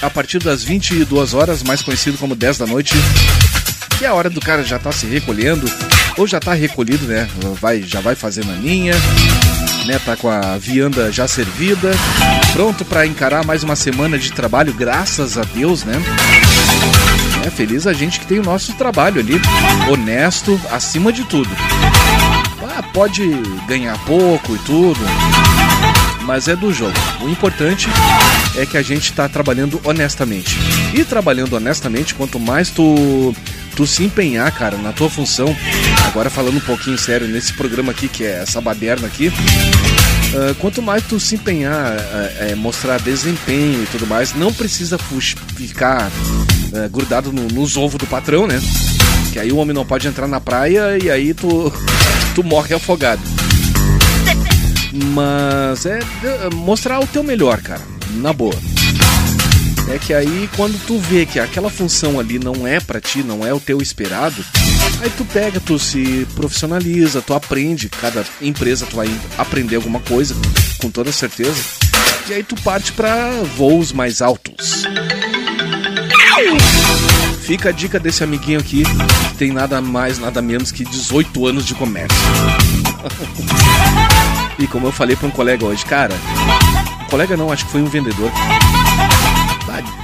a partir das 22 horas, mais conhecido como 10 da noite, que é a hora do cara já tá se recolhendo, ou já tá recolhido, né? Vai, já vai fazendo a linha, né? Tá com a vianda já servida, pronto para encarar mais uma semana de trabalho, graças a Deus, né? É feliz a gente que tem o nosso trabalho ali, honesto, acima de tudo. Ah, pode ganhar pouco e tudo, mas é do jogo. O importante é que a gente tá trabalhando honestamente. E trabalhando honestamente, quanto mais tu tu se empenhar, cara, na tua função, agora falando um pouquinho sério nesse programa aqui que é essa baderna aqui, ah, quanto mais tu se empenhar, ah, é, mostrar desempenho e tudo mais, não precisa ficar ah, grudado no- nos ovos do patrão, né? Que aí o homem não pode entrar na praia e aí tu, <laughs> tu morre afogado. Mas é é, mostrar o teu melhor, cara. Na boa. É que aí quando tu vê que aquela função ali não é pra ti, não é o teu esperado, aí tu pega, tu se profissionaliza, tu aprende, cada empresa tu vai aprender alguma coisa, com toda certeza. E aí tu parte pra voos mais altos. Fica a dica desse amiguinho aqui, que tem nada mais, nada menos que 18 anos de comércio. <laughs> E como eu falei pra um colega hoje, cara, colega não, acho que foi um vendedor.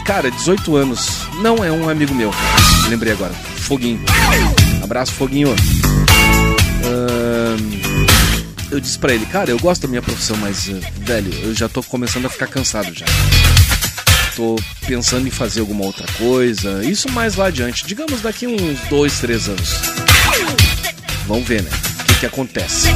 Cara, 18 anos, não é um amigo meu. Lembrei agora, Foguinho. Abraço, Foguinho. Ahn, eu disse pra ele, cara, eu gosto da minha profissão, mas, eh, velho, eu já tô começando a ficar cansado já. Tô pensando em fazer alguma outra coisa. Isso mais lá adiante, digamos daqui uns dois, três anos. Vamos ver, né? Que, acontece.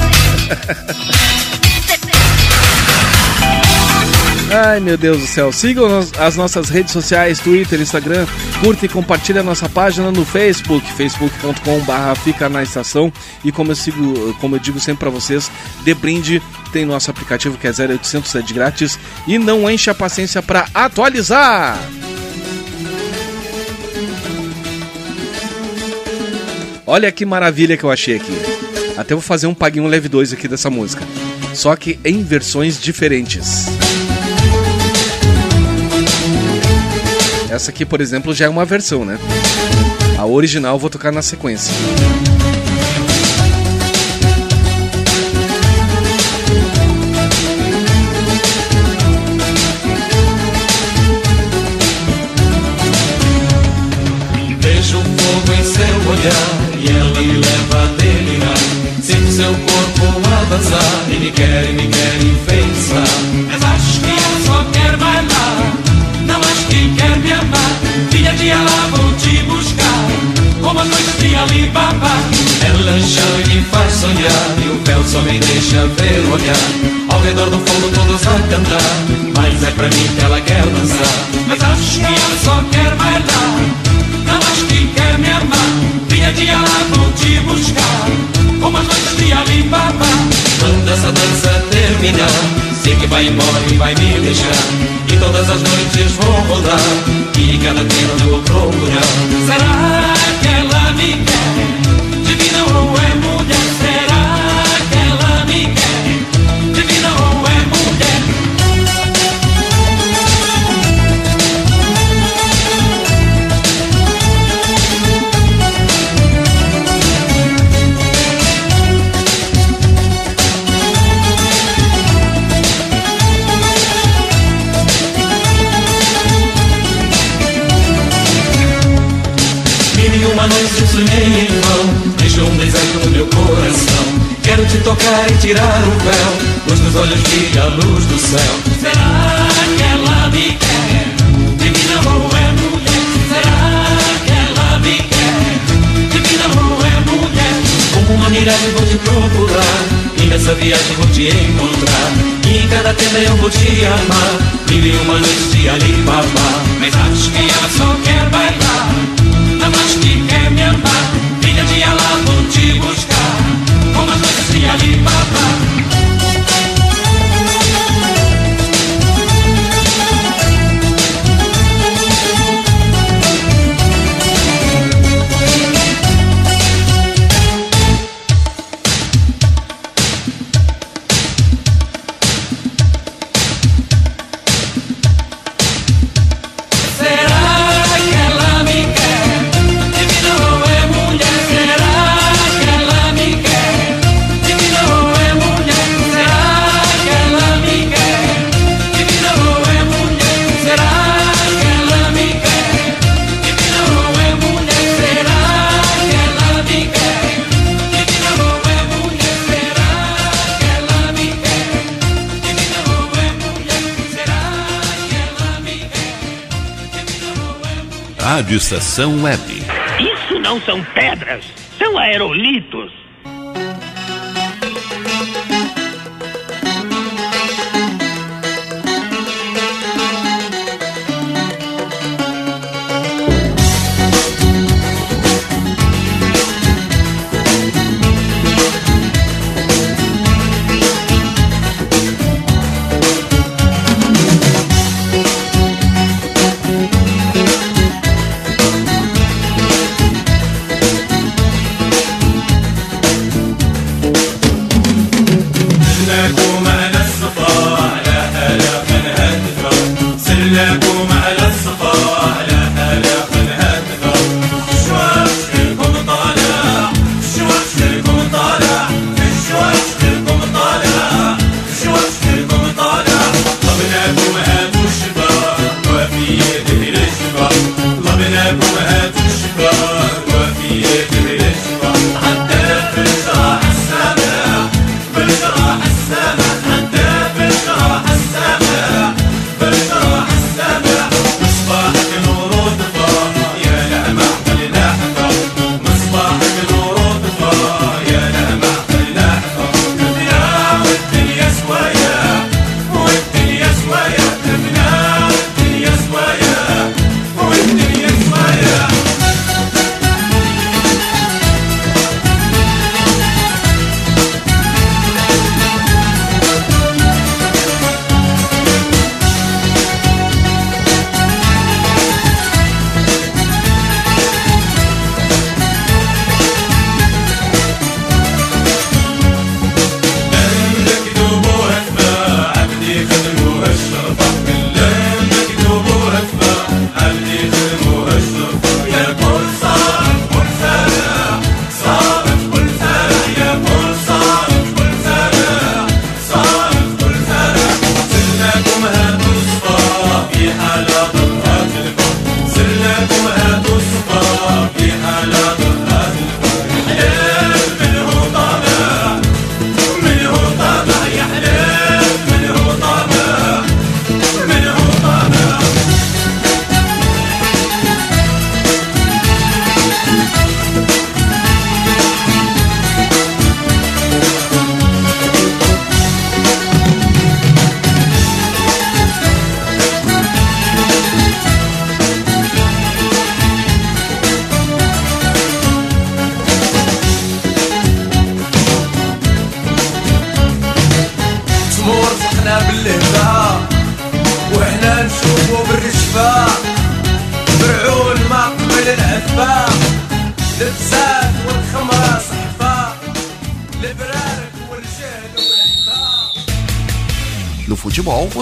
Ai meu Deus do céu, sigam as nossas redes sociais, Twitter, Instagram, curta e compartilha a nossa página no Facebook, facebook.com.br fica na estação e como eu, sigo, como eu digo sempre pra vocês, de brinde tem nosso aplicativo que é 0800, é de grátis e não enche a paciência pra atualizar! Olha que maravilha que eu achei aqui. Até vou fazer um paguinho leve 2 aqui dessa música. Só que em versões diferentes. Essa aqui, por exemplo, já é uma versão, né? A original eu vou tocar na sequência. Me quer, e me quer enfeitiçar. Mas acho que ela só quer bailar, não acho que quer me amar. Dia a dia lá vou te buscar, como as noites de Alibaba. Ela chama e me faz sonhar e o véu só me deixa ver o olhar. Ao redor do fogo todos a cantar, mas é pra mim que ela quer dançar. Mas acho que ela só quer bailar. Não acho que quer me amar Dia a dia lá vou te buscar Como as noites de Alibaba Vamos dançar terminar. Sei que vai embora e vai me deixar. E todas as noites vou rodar. E cada eu vou procurar. Será que ela me quer? E tirar o véu Pois nos olhos brilha a luz do céu Será que ela me quer? Divina ou é mulher? Será que ela me quer? Divina ou é mulher? Como uma miragem vou te procurar E nessa viagem vou te encontrar E em cada tenda eu vou te amar Vive uma noite de Alibaba Mas acho que ela só quer Rádio Estação Web. Isso não são pedras, são aerolitos.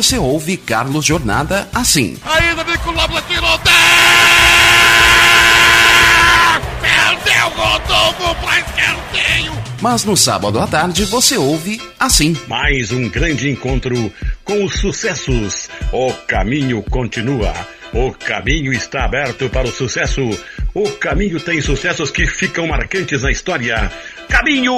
você ouve Carlos Jornada assim. Ainda vem com o Lobo Perdeu, Rodolfo pra escanteio! Mas no sábado à tarde você ouve assim. Mais um grande encontro com os sucessos. O caminho continua. O caminho está aberto para o sucesso. O caminho tem sucessos que ficam marcantes na história. Caminho!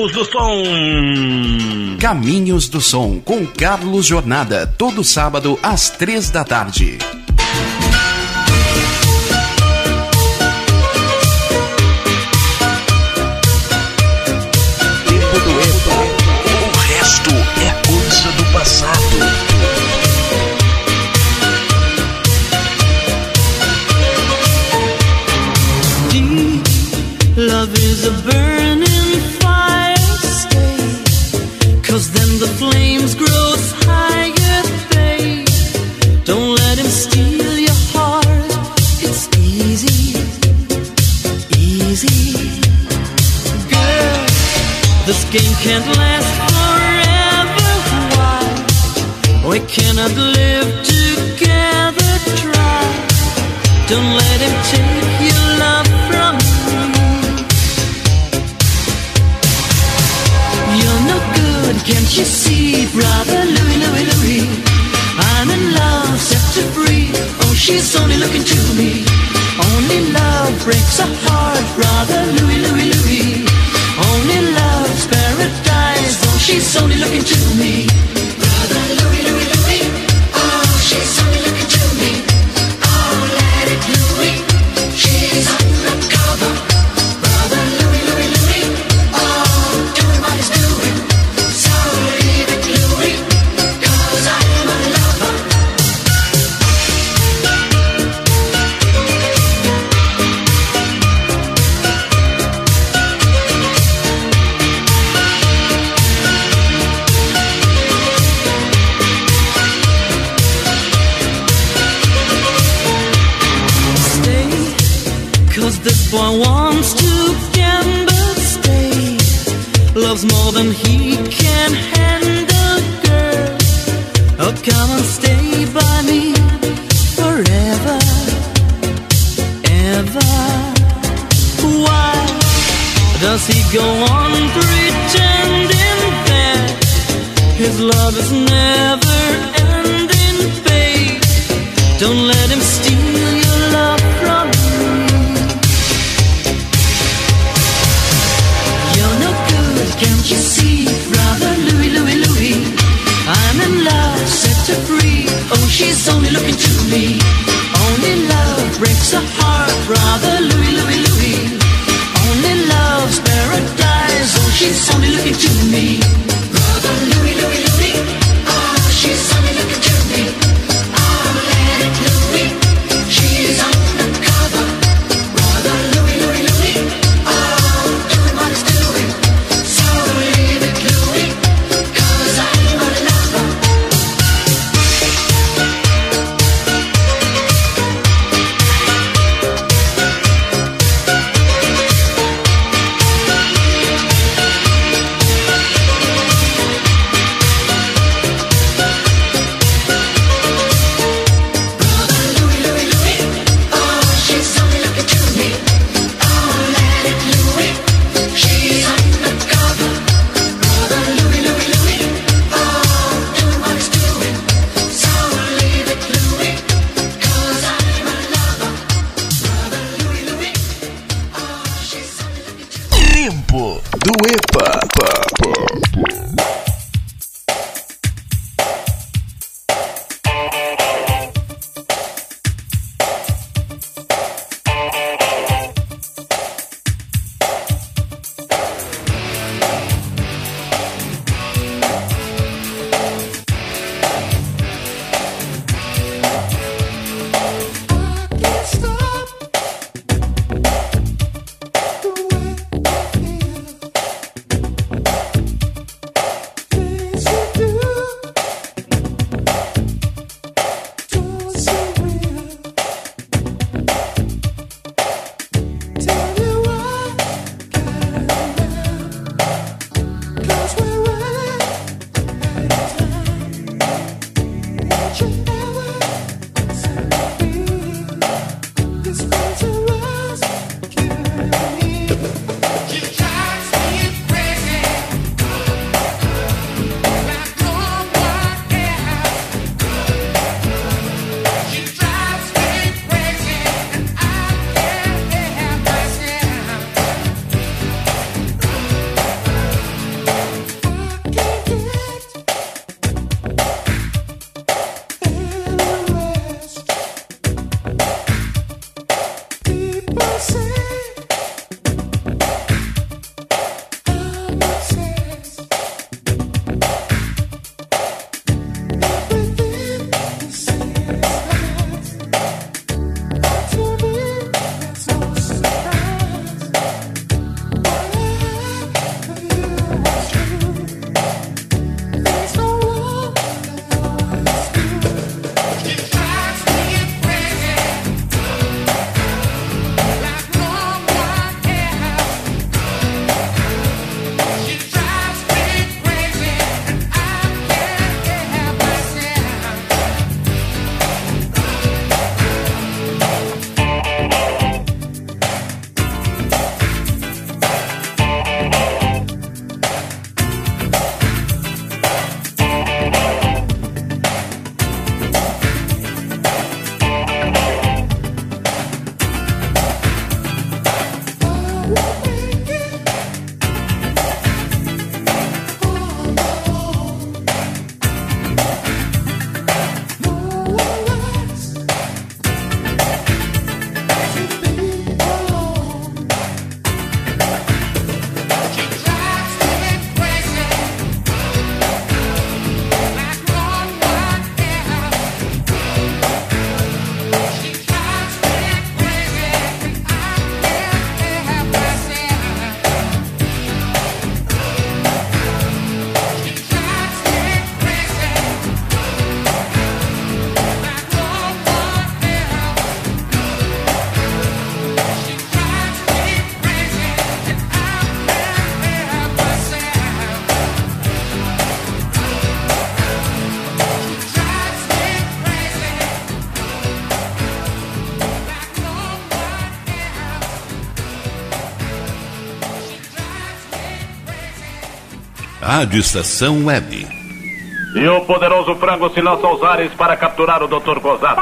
Caminhos do Som. Caminhos do Som com Carlos Jornada, todo sábado às três da tarde. only looking to me. Only love breaks a heart. Rádio Estação Web. E o poderoso frango se lança aos ares para capturar o Dr. Gozado.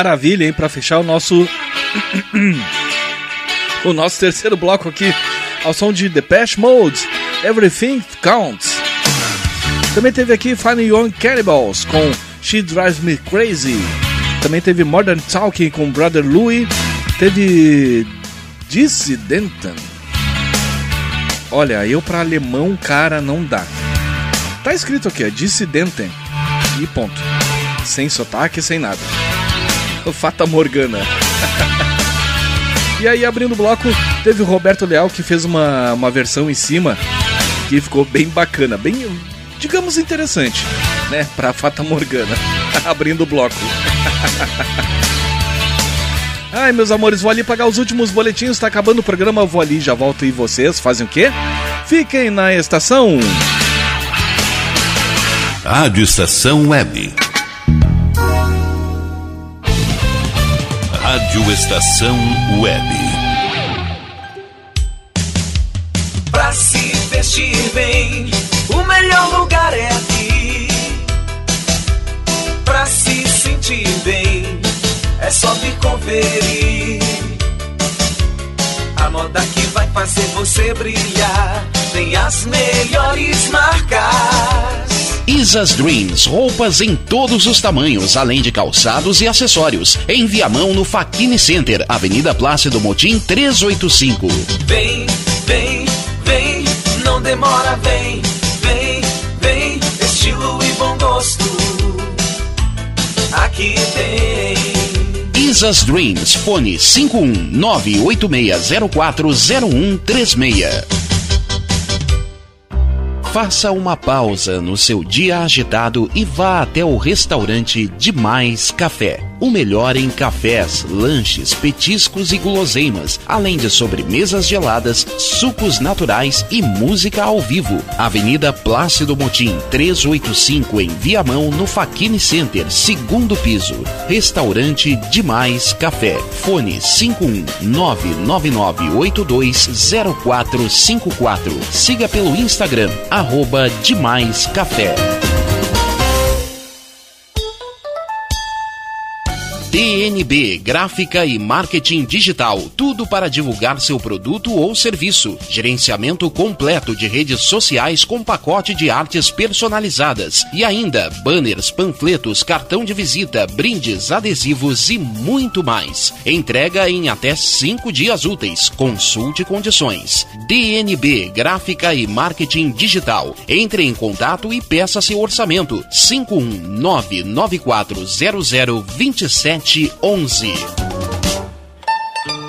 Maravilha, hein? Pra fechar o nosso. <clears throat> o nosso terceiro bloco aqui. Ao som de Depeche Mode. Everything Counts. Também teve aqui Fine Young Cannibals com She Drives Me Crazy. Também teve Modern Talking com Brother Louie. Teve Dissidenten. Olha, eu pra alemão, cara, não dá. Tá escrito aqui, ó, Dissidenten. E ponto. Sem sotaque, sem nada. <laughs> Fata Morgana. e aí, abrindo o bloco, teve o Roberto Leal que fez uma, uma versão em cima que ficou bem bacana, bem, digamos, interessante, né? Pra Fata Morgana. <laughs> abrindo o bloco. <laughs> Ai, meus amores, vou ali pagar os últimos boletins, tá acabando o programa, vou ali, já volto e vocês fazem o quê? Fiquem na estação. Rádio Estação Web. Rádio Estação Web. Pra se vestir bem, o melhor lugar é aqui. Pra se sentir bem, é só vir conferir. A moda que vai fazer você brilhar tem as melhores marcas. Isas Dreams, roupas em todos os tamanhos, além de calçados e acessórios. Em Viamão, no Faquini Center, Avenida Plácido Motim 385. Vem, vem, vem, não demora, vem, vem, vem, estilo e bom gosto. Aqui tem. Isas Dreams, fone 51986040136. Faça uma pausa no seu dia agitado e vá até o restaurante Demais Café. O melhor em cafés, lanches, petiscos e guloseimas, além de sobremesas geladas, sucos naturais e música ao vivo. Avenida Plácido Motim, 385 em Viamão, no Faquini Center, segundo piso. Restaurante Demais Café. Fone 51999820454. Siga pelo Instagram, arroba Demais Café. TNB Gráfica e Marketing Digital. Tudo para divulgar seu produto ou serviço. Gerenciamento completo de redes sociais com pacote de artes personalizadas. E ainda banners, panfletos, cartão de visita, brindes, adesivos e muito mais. Entrega em até cinco dias úteis. Consulte condições. DNB Gráfica e Marketing Digital. Entre em contato e peça seu orçamento. 519940027 11.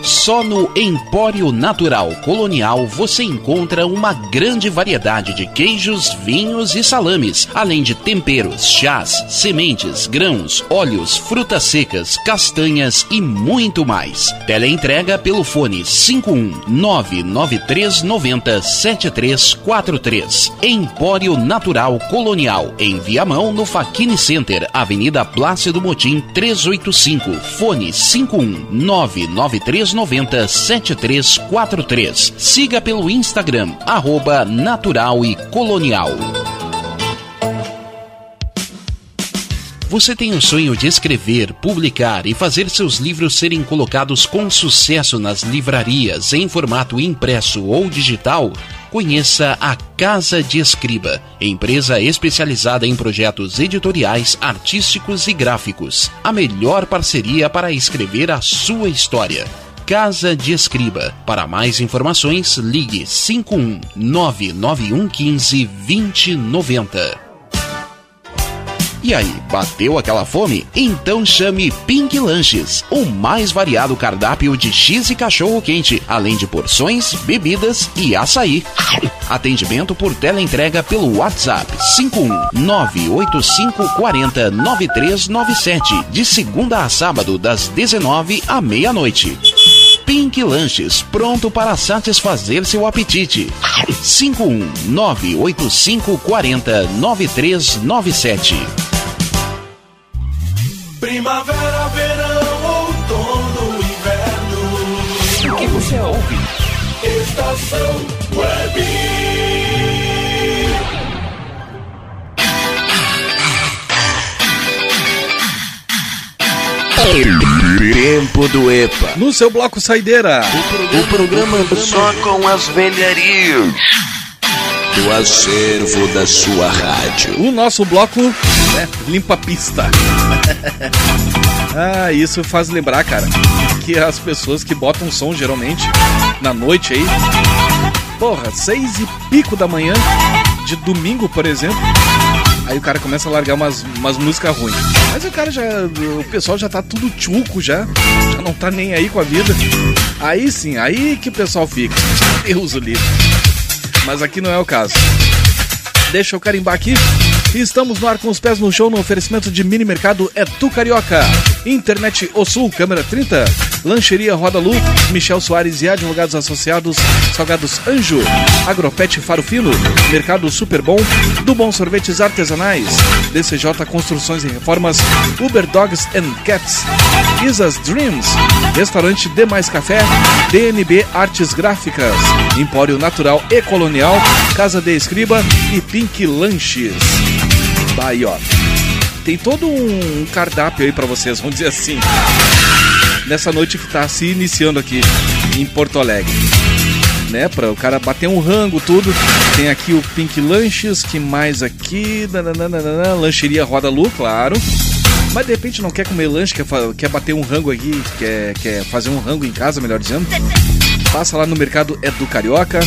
Só no Empório Natural Colonial você encontra uma grande variedade de queijos, vinhos e salames, além de temperos, chás, sementes, grãos, óleos, frutas secas, castanhas e muito mais. Teleentrega pelo fone 51993907343. Empório Natural Colonial, em Viamão, no Faquini Center, Avenida Plácido Motim 385. Fone 51993 90 7343. Siga pelo Instagram, arroba natural e colonial. Você tem o sonho de escrever, publicar e fazer seus livros serem colocados com sucesso nas livrarias em formato impresso ou digital? Conheça a Casa de Escriba, empresa especializada em projetos editoriais, artísticos e gráficos. A melhor parceria para escrever a sua história. Casa de Escriba. Para mais informações, ligue 51 99115 2090. E aí, bateu aquela fome? Então chame Pink Lanches, o mais variado cardápio de X e cachorro quente, além de porções, bebidas e açaí. Atendimento por teleentrega pelo WhatsApp 51985409397, de segunda a sábado das 19 à meia-noite. Pink Lanches, pronto para satisfazer seu apetite. 51985409397. Primavera, verão, outono, inverno. O que você ouve? Estação Web. Tempo do EPA. No seu bloco Saideira. O programa só com as velharias do acervo da sua rádio. O nosso bloco né, limpa pista. <laughs> ah, isso faz lembrar, cara, que as pessoas que botam som geralmente na noite aí, porra, seis e pico da manhã de domingo, por exemplo. Aí o cara começa a largar umas, umas músicas ruins. Mas o cara já. O pessoal já tá tudo tchuco já. Já não tá nem aí com a vida. Aí sim, aí que o pessoal fica. Deus o livre. Mas aqui não é o caso. Deixa eu carimbar aqui. Estamos no ar com os pés no show no oferecimento de mini mercado É Tu Carioca. Internet O Sul, câmera 30. Lancheria Roda Lu, Michel Soares e Advogados Associados, Salgados Anjo, Agropet Faro Fino, Mercado Super Bom, do Bom Sorvetes Artesanais, DCJ Construções e Reformas, Uber Dogs and Cats, Isas Dreams, Restaurante Demais Café, DNB Artes Gráficas, Empório Natural e Colonial, Casa de Escriba e Pink Lanches. Ó. Tem todo um cardápio aí pra vocês, vamos dizer assim. Nessa noite que tá se iniciando aqui em Porto Alegre. Né, para o cara bater um rango, tudo. Tem aqui o Pink Lanches, que mais aqui? Nananana, lancheria Roda Lu, claro. Mas de repente não quer comer lanche, quer, quer bater um rango aqui, quer, quer fazer um rango em casa, melhor dizendo. Passa lá no mercado é do Carioca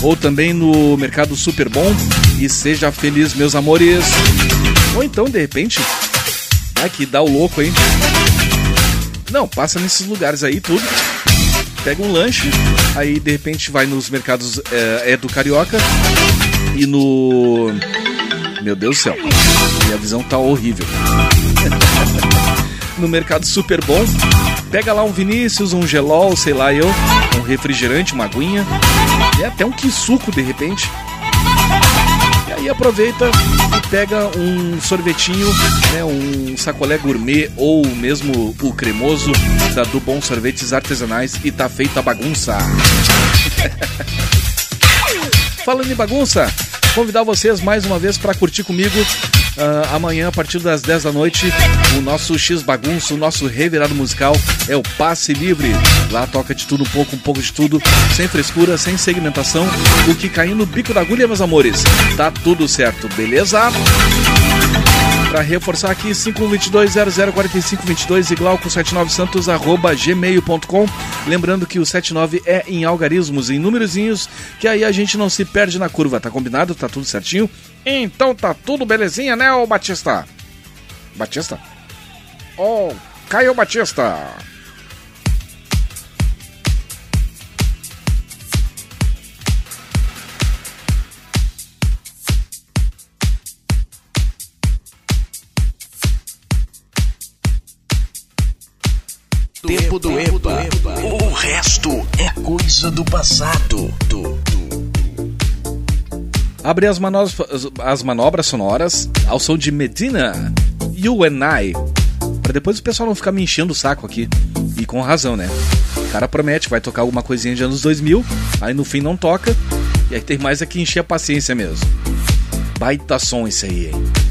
ou também no mercado Super Bom e seja feliz, meus amores. Ou então, de repente, vai que dá o louco, hein? Não, passa nesses lugares aí tudo. Pega um lanche, aí de repente vai nos mercados é, é do Carioca e no. Meu Deus do céu, minha visão tá horrível. <laughs> no mercado super bom, pega lá um Vinícius, um gelol, sei lá eu, um refrigerante, uma aguinha, e até um quisuco de repente. Aí aproveita e pega um sorvetinho, né, um sacolé gourmet ou mesmo o cremoso da do Bom Sorvetes Artesanais e tá feita a bagunça. <laughs> Falando em bagunça, convidar vocês mais uma vez para curtir comigo ah, amanhã a partir das 10 da noite o nosso X Bagunço, o nosso revirado musical é o Passe Livre. Lá toca de tudo um pouco, um pouco de tudo, sem frescura, sem segmentação, o que cair no bico da agulha, meus amores. Tá tudo certo, beleza? Para reforçar aqui, 5122-004522 e glauco79santos arroba gmail.com. Lembrando que o 79 é em algarismos, em númerozinhos, que aí a gente não se perde na curva, tá combinado? Tá tudo certinho? Então tá tudo belezinha, né, ô Batista? Batista? Ô, Caio Batista! Tempo do EPA. O resto é coisa do passado. Abre as manobras, as manobras sonoras ao som de Medina, You and I. Pra depois o pessoal não ficar me enchendo o saco aqui. E com razão, né? O cara promete vai tocar alguma coisinha de anos 2000, aí no fim não toca. E aí tem mais é que encher a paciência mesmo. Baita som isso aí, hein?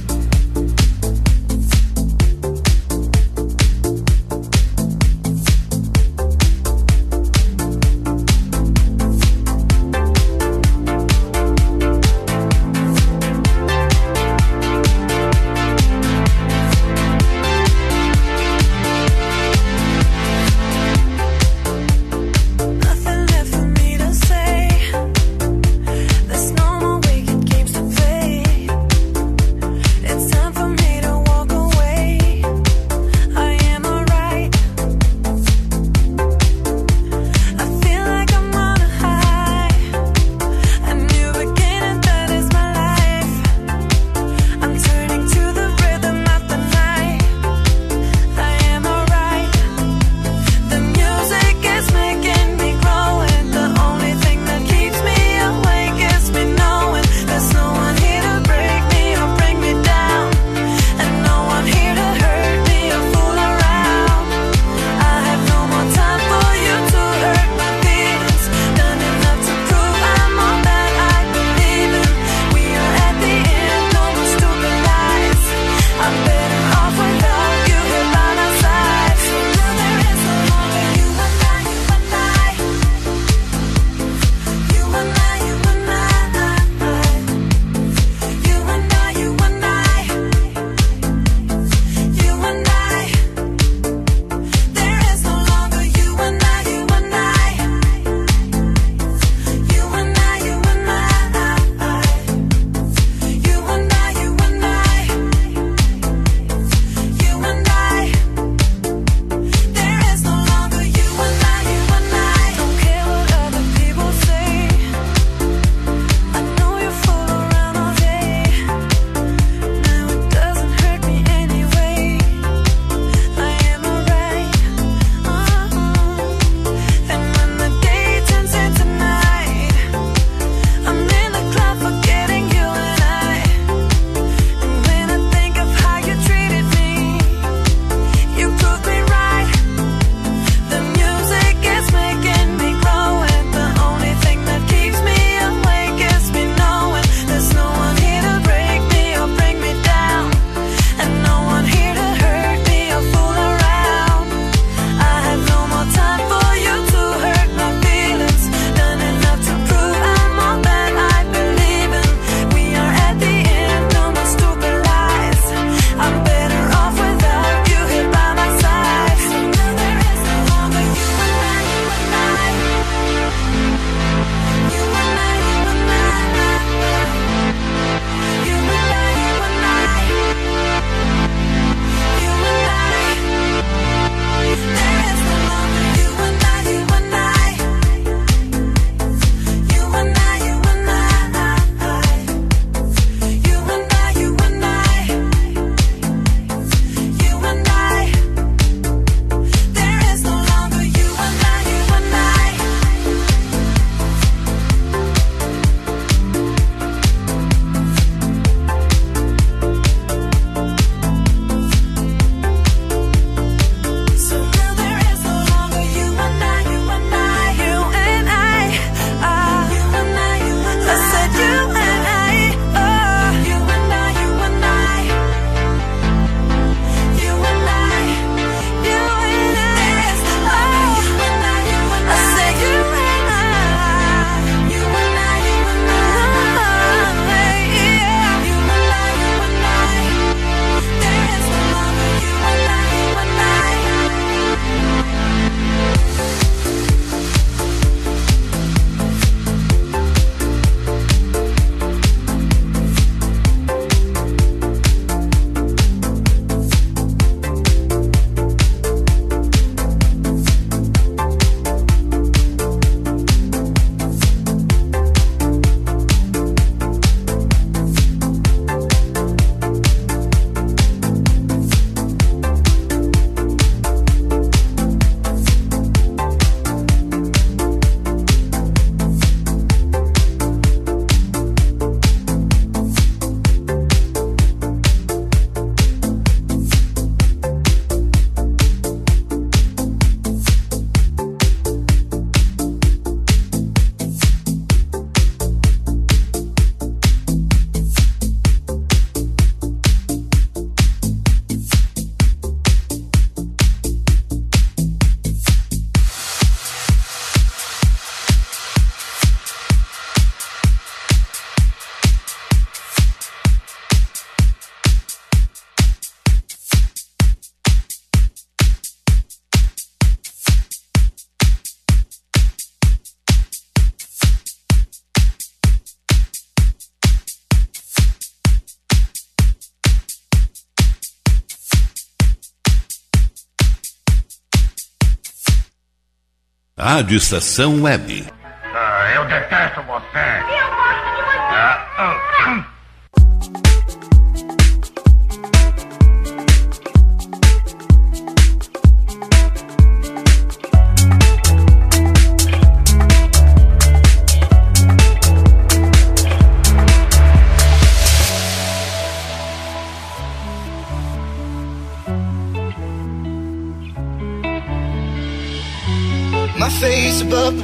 Rádio Estação Web. Ah, eu detesto você.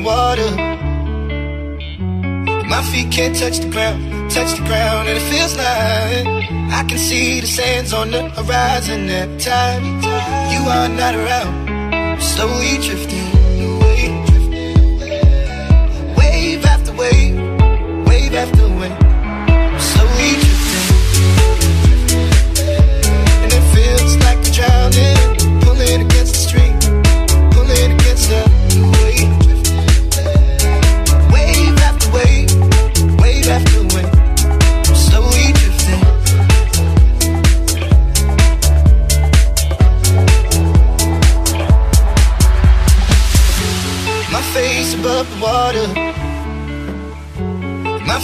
Water. My feet can't touch the ground, touch the ground, and it feels like I can see the sands on the horizon every time you are not around. Slowly drifting away,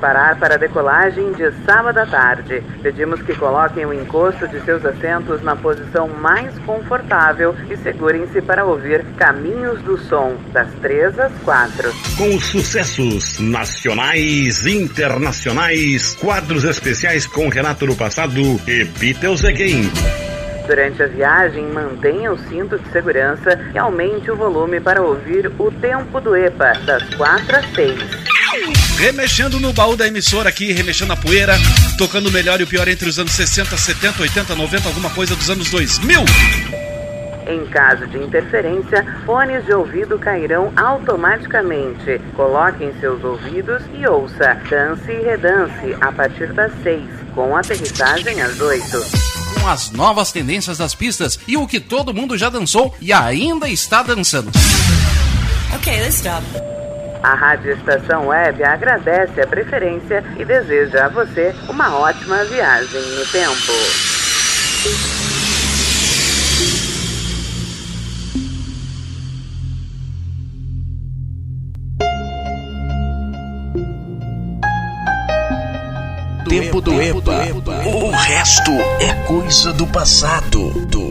Preparar para a decolagem de sábado à tarde. Pedimos que coloquem o encosto de seus assentos na posição mais confortável e segurem-se para ouvir Caminhos do Som, das 3 às 4. Com os sucessos nacionais, internacionais, quadros especiais com Renato no passado e Beatles Again. Durante a viagem, mantenha o cinto de segurança e aumente o volume para ouvir o tempo do EPA, das 4 às 6. Remexendo no baú da emissora aqui, remexendo a poeira, tocando o melhor e o pior entre os anos 60, 70, 80, 90, alguma coisa dos anos 2000. Em caso de interferência, fones de ouvido cairão automaticamente. Coloque em seus ouvidos e ouça Dance e Redance a partir das 6, com aterrissagem às 8. Com as novas tendências das pistas e o que todo mundo já dançou e ainda está dançando. Ok, let's stop. A Rádio Estação Web agradece a preferência e deseja a você uma ótima viagem no tempo. Tempo do EPA. O resto é coisa do passado. Do,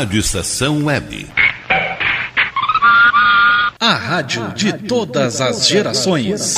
Rádio Estação Web. A rádio de todas as gerações.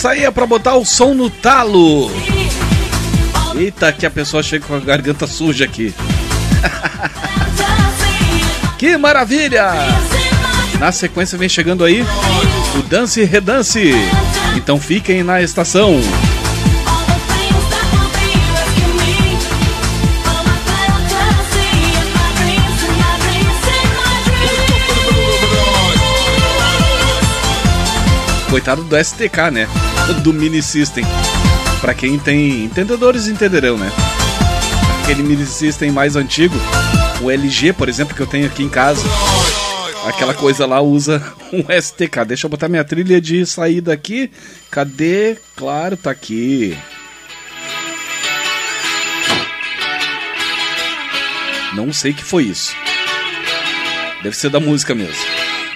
Essa aí é pra botar o som no talo. Eita, que a pessoa chega com a garganta suja aqui. <laughs> que maravilha! Na sequência vem chegando aí o Dance Redance. Então fiquem na estação. Coitado do STK, né? Do Mini System. Pra quem tem entendedores entenderão, né? Aquele Mini System mais antigo, o LG, por exemplo, que eu tenho aqui em casa. Aquela coisa lá usa <laughs> um STK. Deixa eu botar minha trilha de saída aqui. Cadê? Claro, tá aqui. Não sei que foi isso. Deve ser da música mesmo.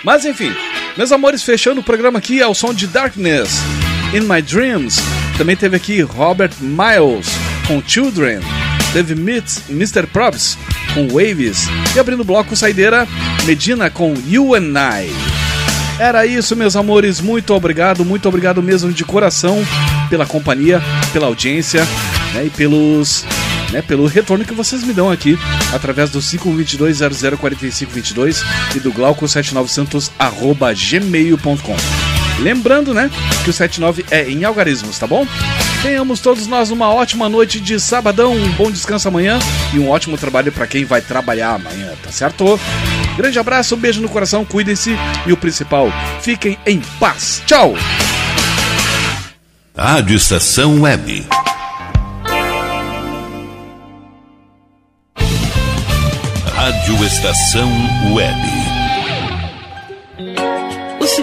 Mas enfim, meus amores, fechando o programa aqui ao som de Darkness in My Dreams. Também teve aqui Robert Miles com Children. Teve Mr. Probs com Waves. E abrindo o bloco saideira, Medina com You and I. Era isso, meus amores. Muito obrigado, muito obrigado mesmo de coração pela companhia, pela audiência né, e pelos, né, pelo retorno que vocês me dão aqui através do 522-004522 e do glauco79santos.gmail.com. Lembrando, né, que o 79 é em algarismos, tá bom? Tenhamos todos nós uma ótima noite de sabadão, um bom descanso amanhã e um ótimo trabalho para quem vai trabalhar amanhã, tá certo? Grande abraço, um beijo no coração, cuidem-se e o principal, fiquem em paz. Tchau! Rádio Estação Web. Estação Web.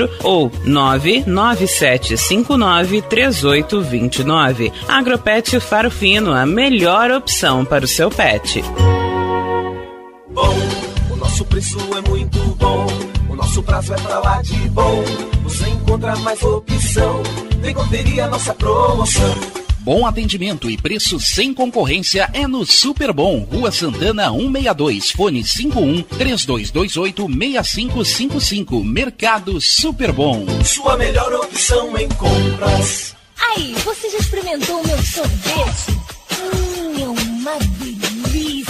34468444 ou 997593829. Agropet Faro Fino, a melhor opção para o seu pet. Bom, o nosso preço é muito bom. O nosso prazo é pra lá de bom. Você encontra mais opção. Vem conferir a nossa promoção. Bom atendimento e preço sem concorrência é no Super Bom, Rua Santana 162, fone 51 3228 6555, Mercado Super Bom. Sua melhor opção em compras. Aí, você já experimentou o meu sorvete? Hum, é uma delícia.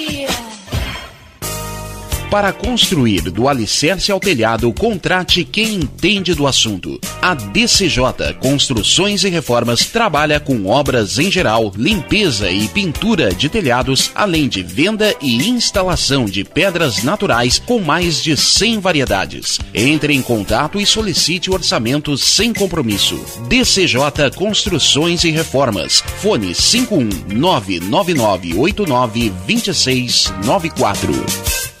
Para construir do alicerce ao telhado, contrate quem entende do assunto. A DCJ Construções e Reformas trabalha com obras em geral, limpeza e pintura de telhados, além de venda e instalação de pedras naturais com mais de 100 variedades. Entre em contato e solicite orçamentos sem compromisso. DCJ Construções e Reformas. Fone 51 99989 2694.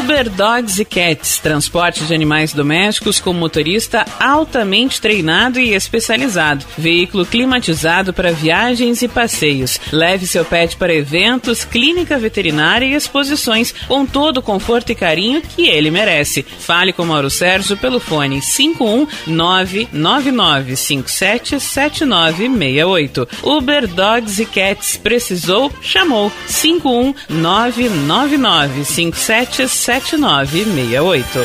Uber Dogs e Cats, transporte de animais domésticos com motorista altamente treinado e especializado. Veículo climatizado para viagens e passeios. Leve seu pet para eventos, clínica veterinária e exposições com todo o conforto e carinho que ele merece. Fale com Mauro Sérgio pelo fone 51999577968. Uber Dogs e Cats precisou, chamou 5199957 7968.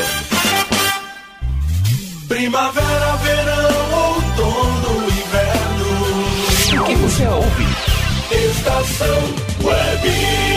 Primavera, verão, outono, inverno. O que você ouve? Estação Web.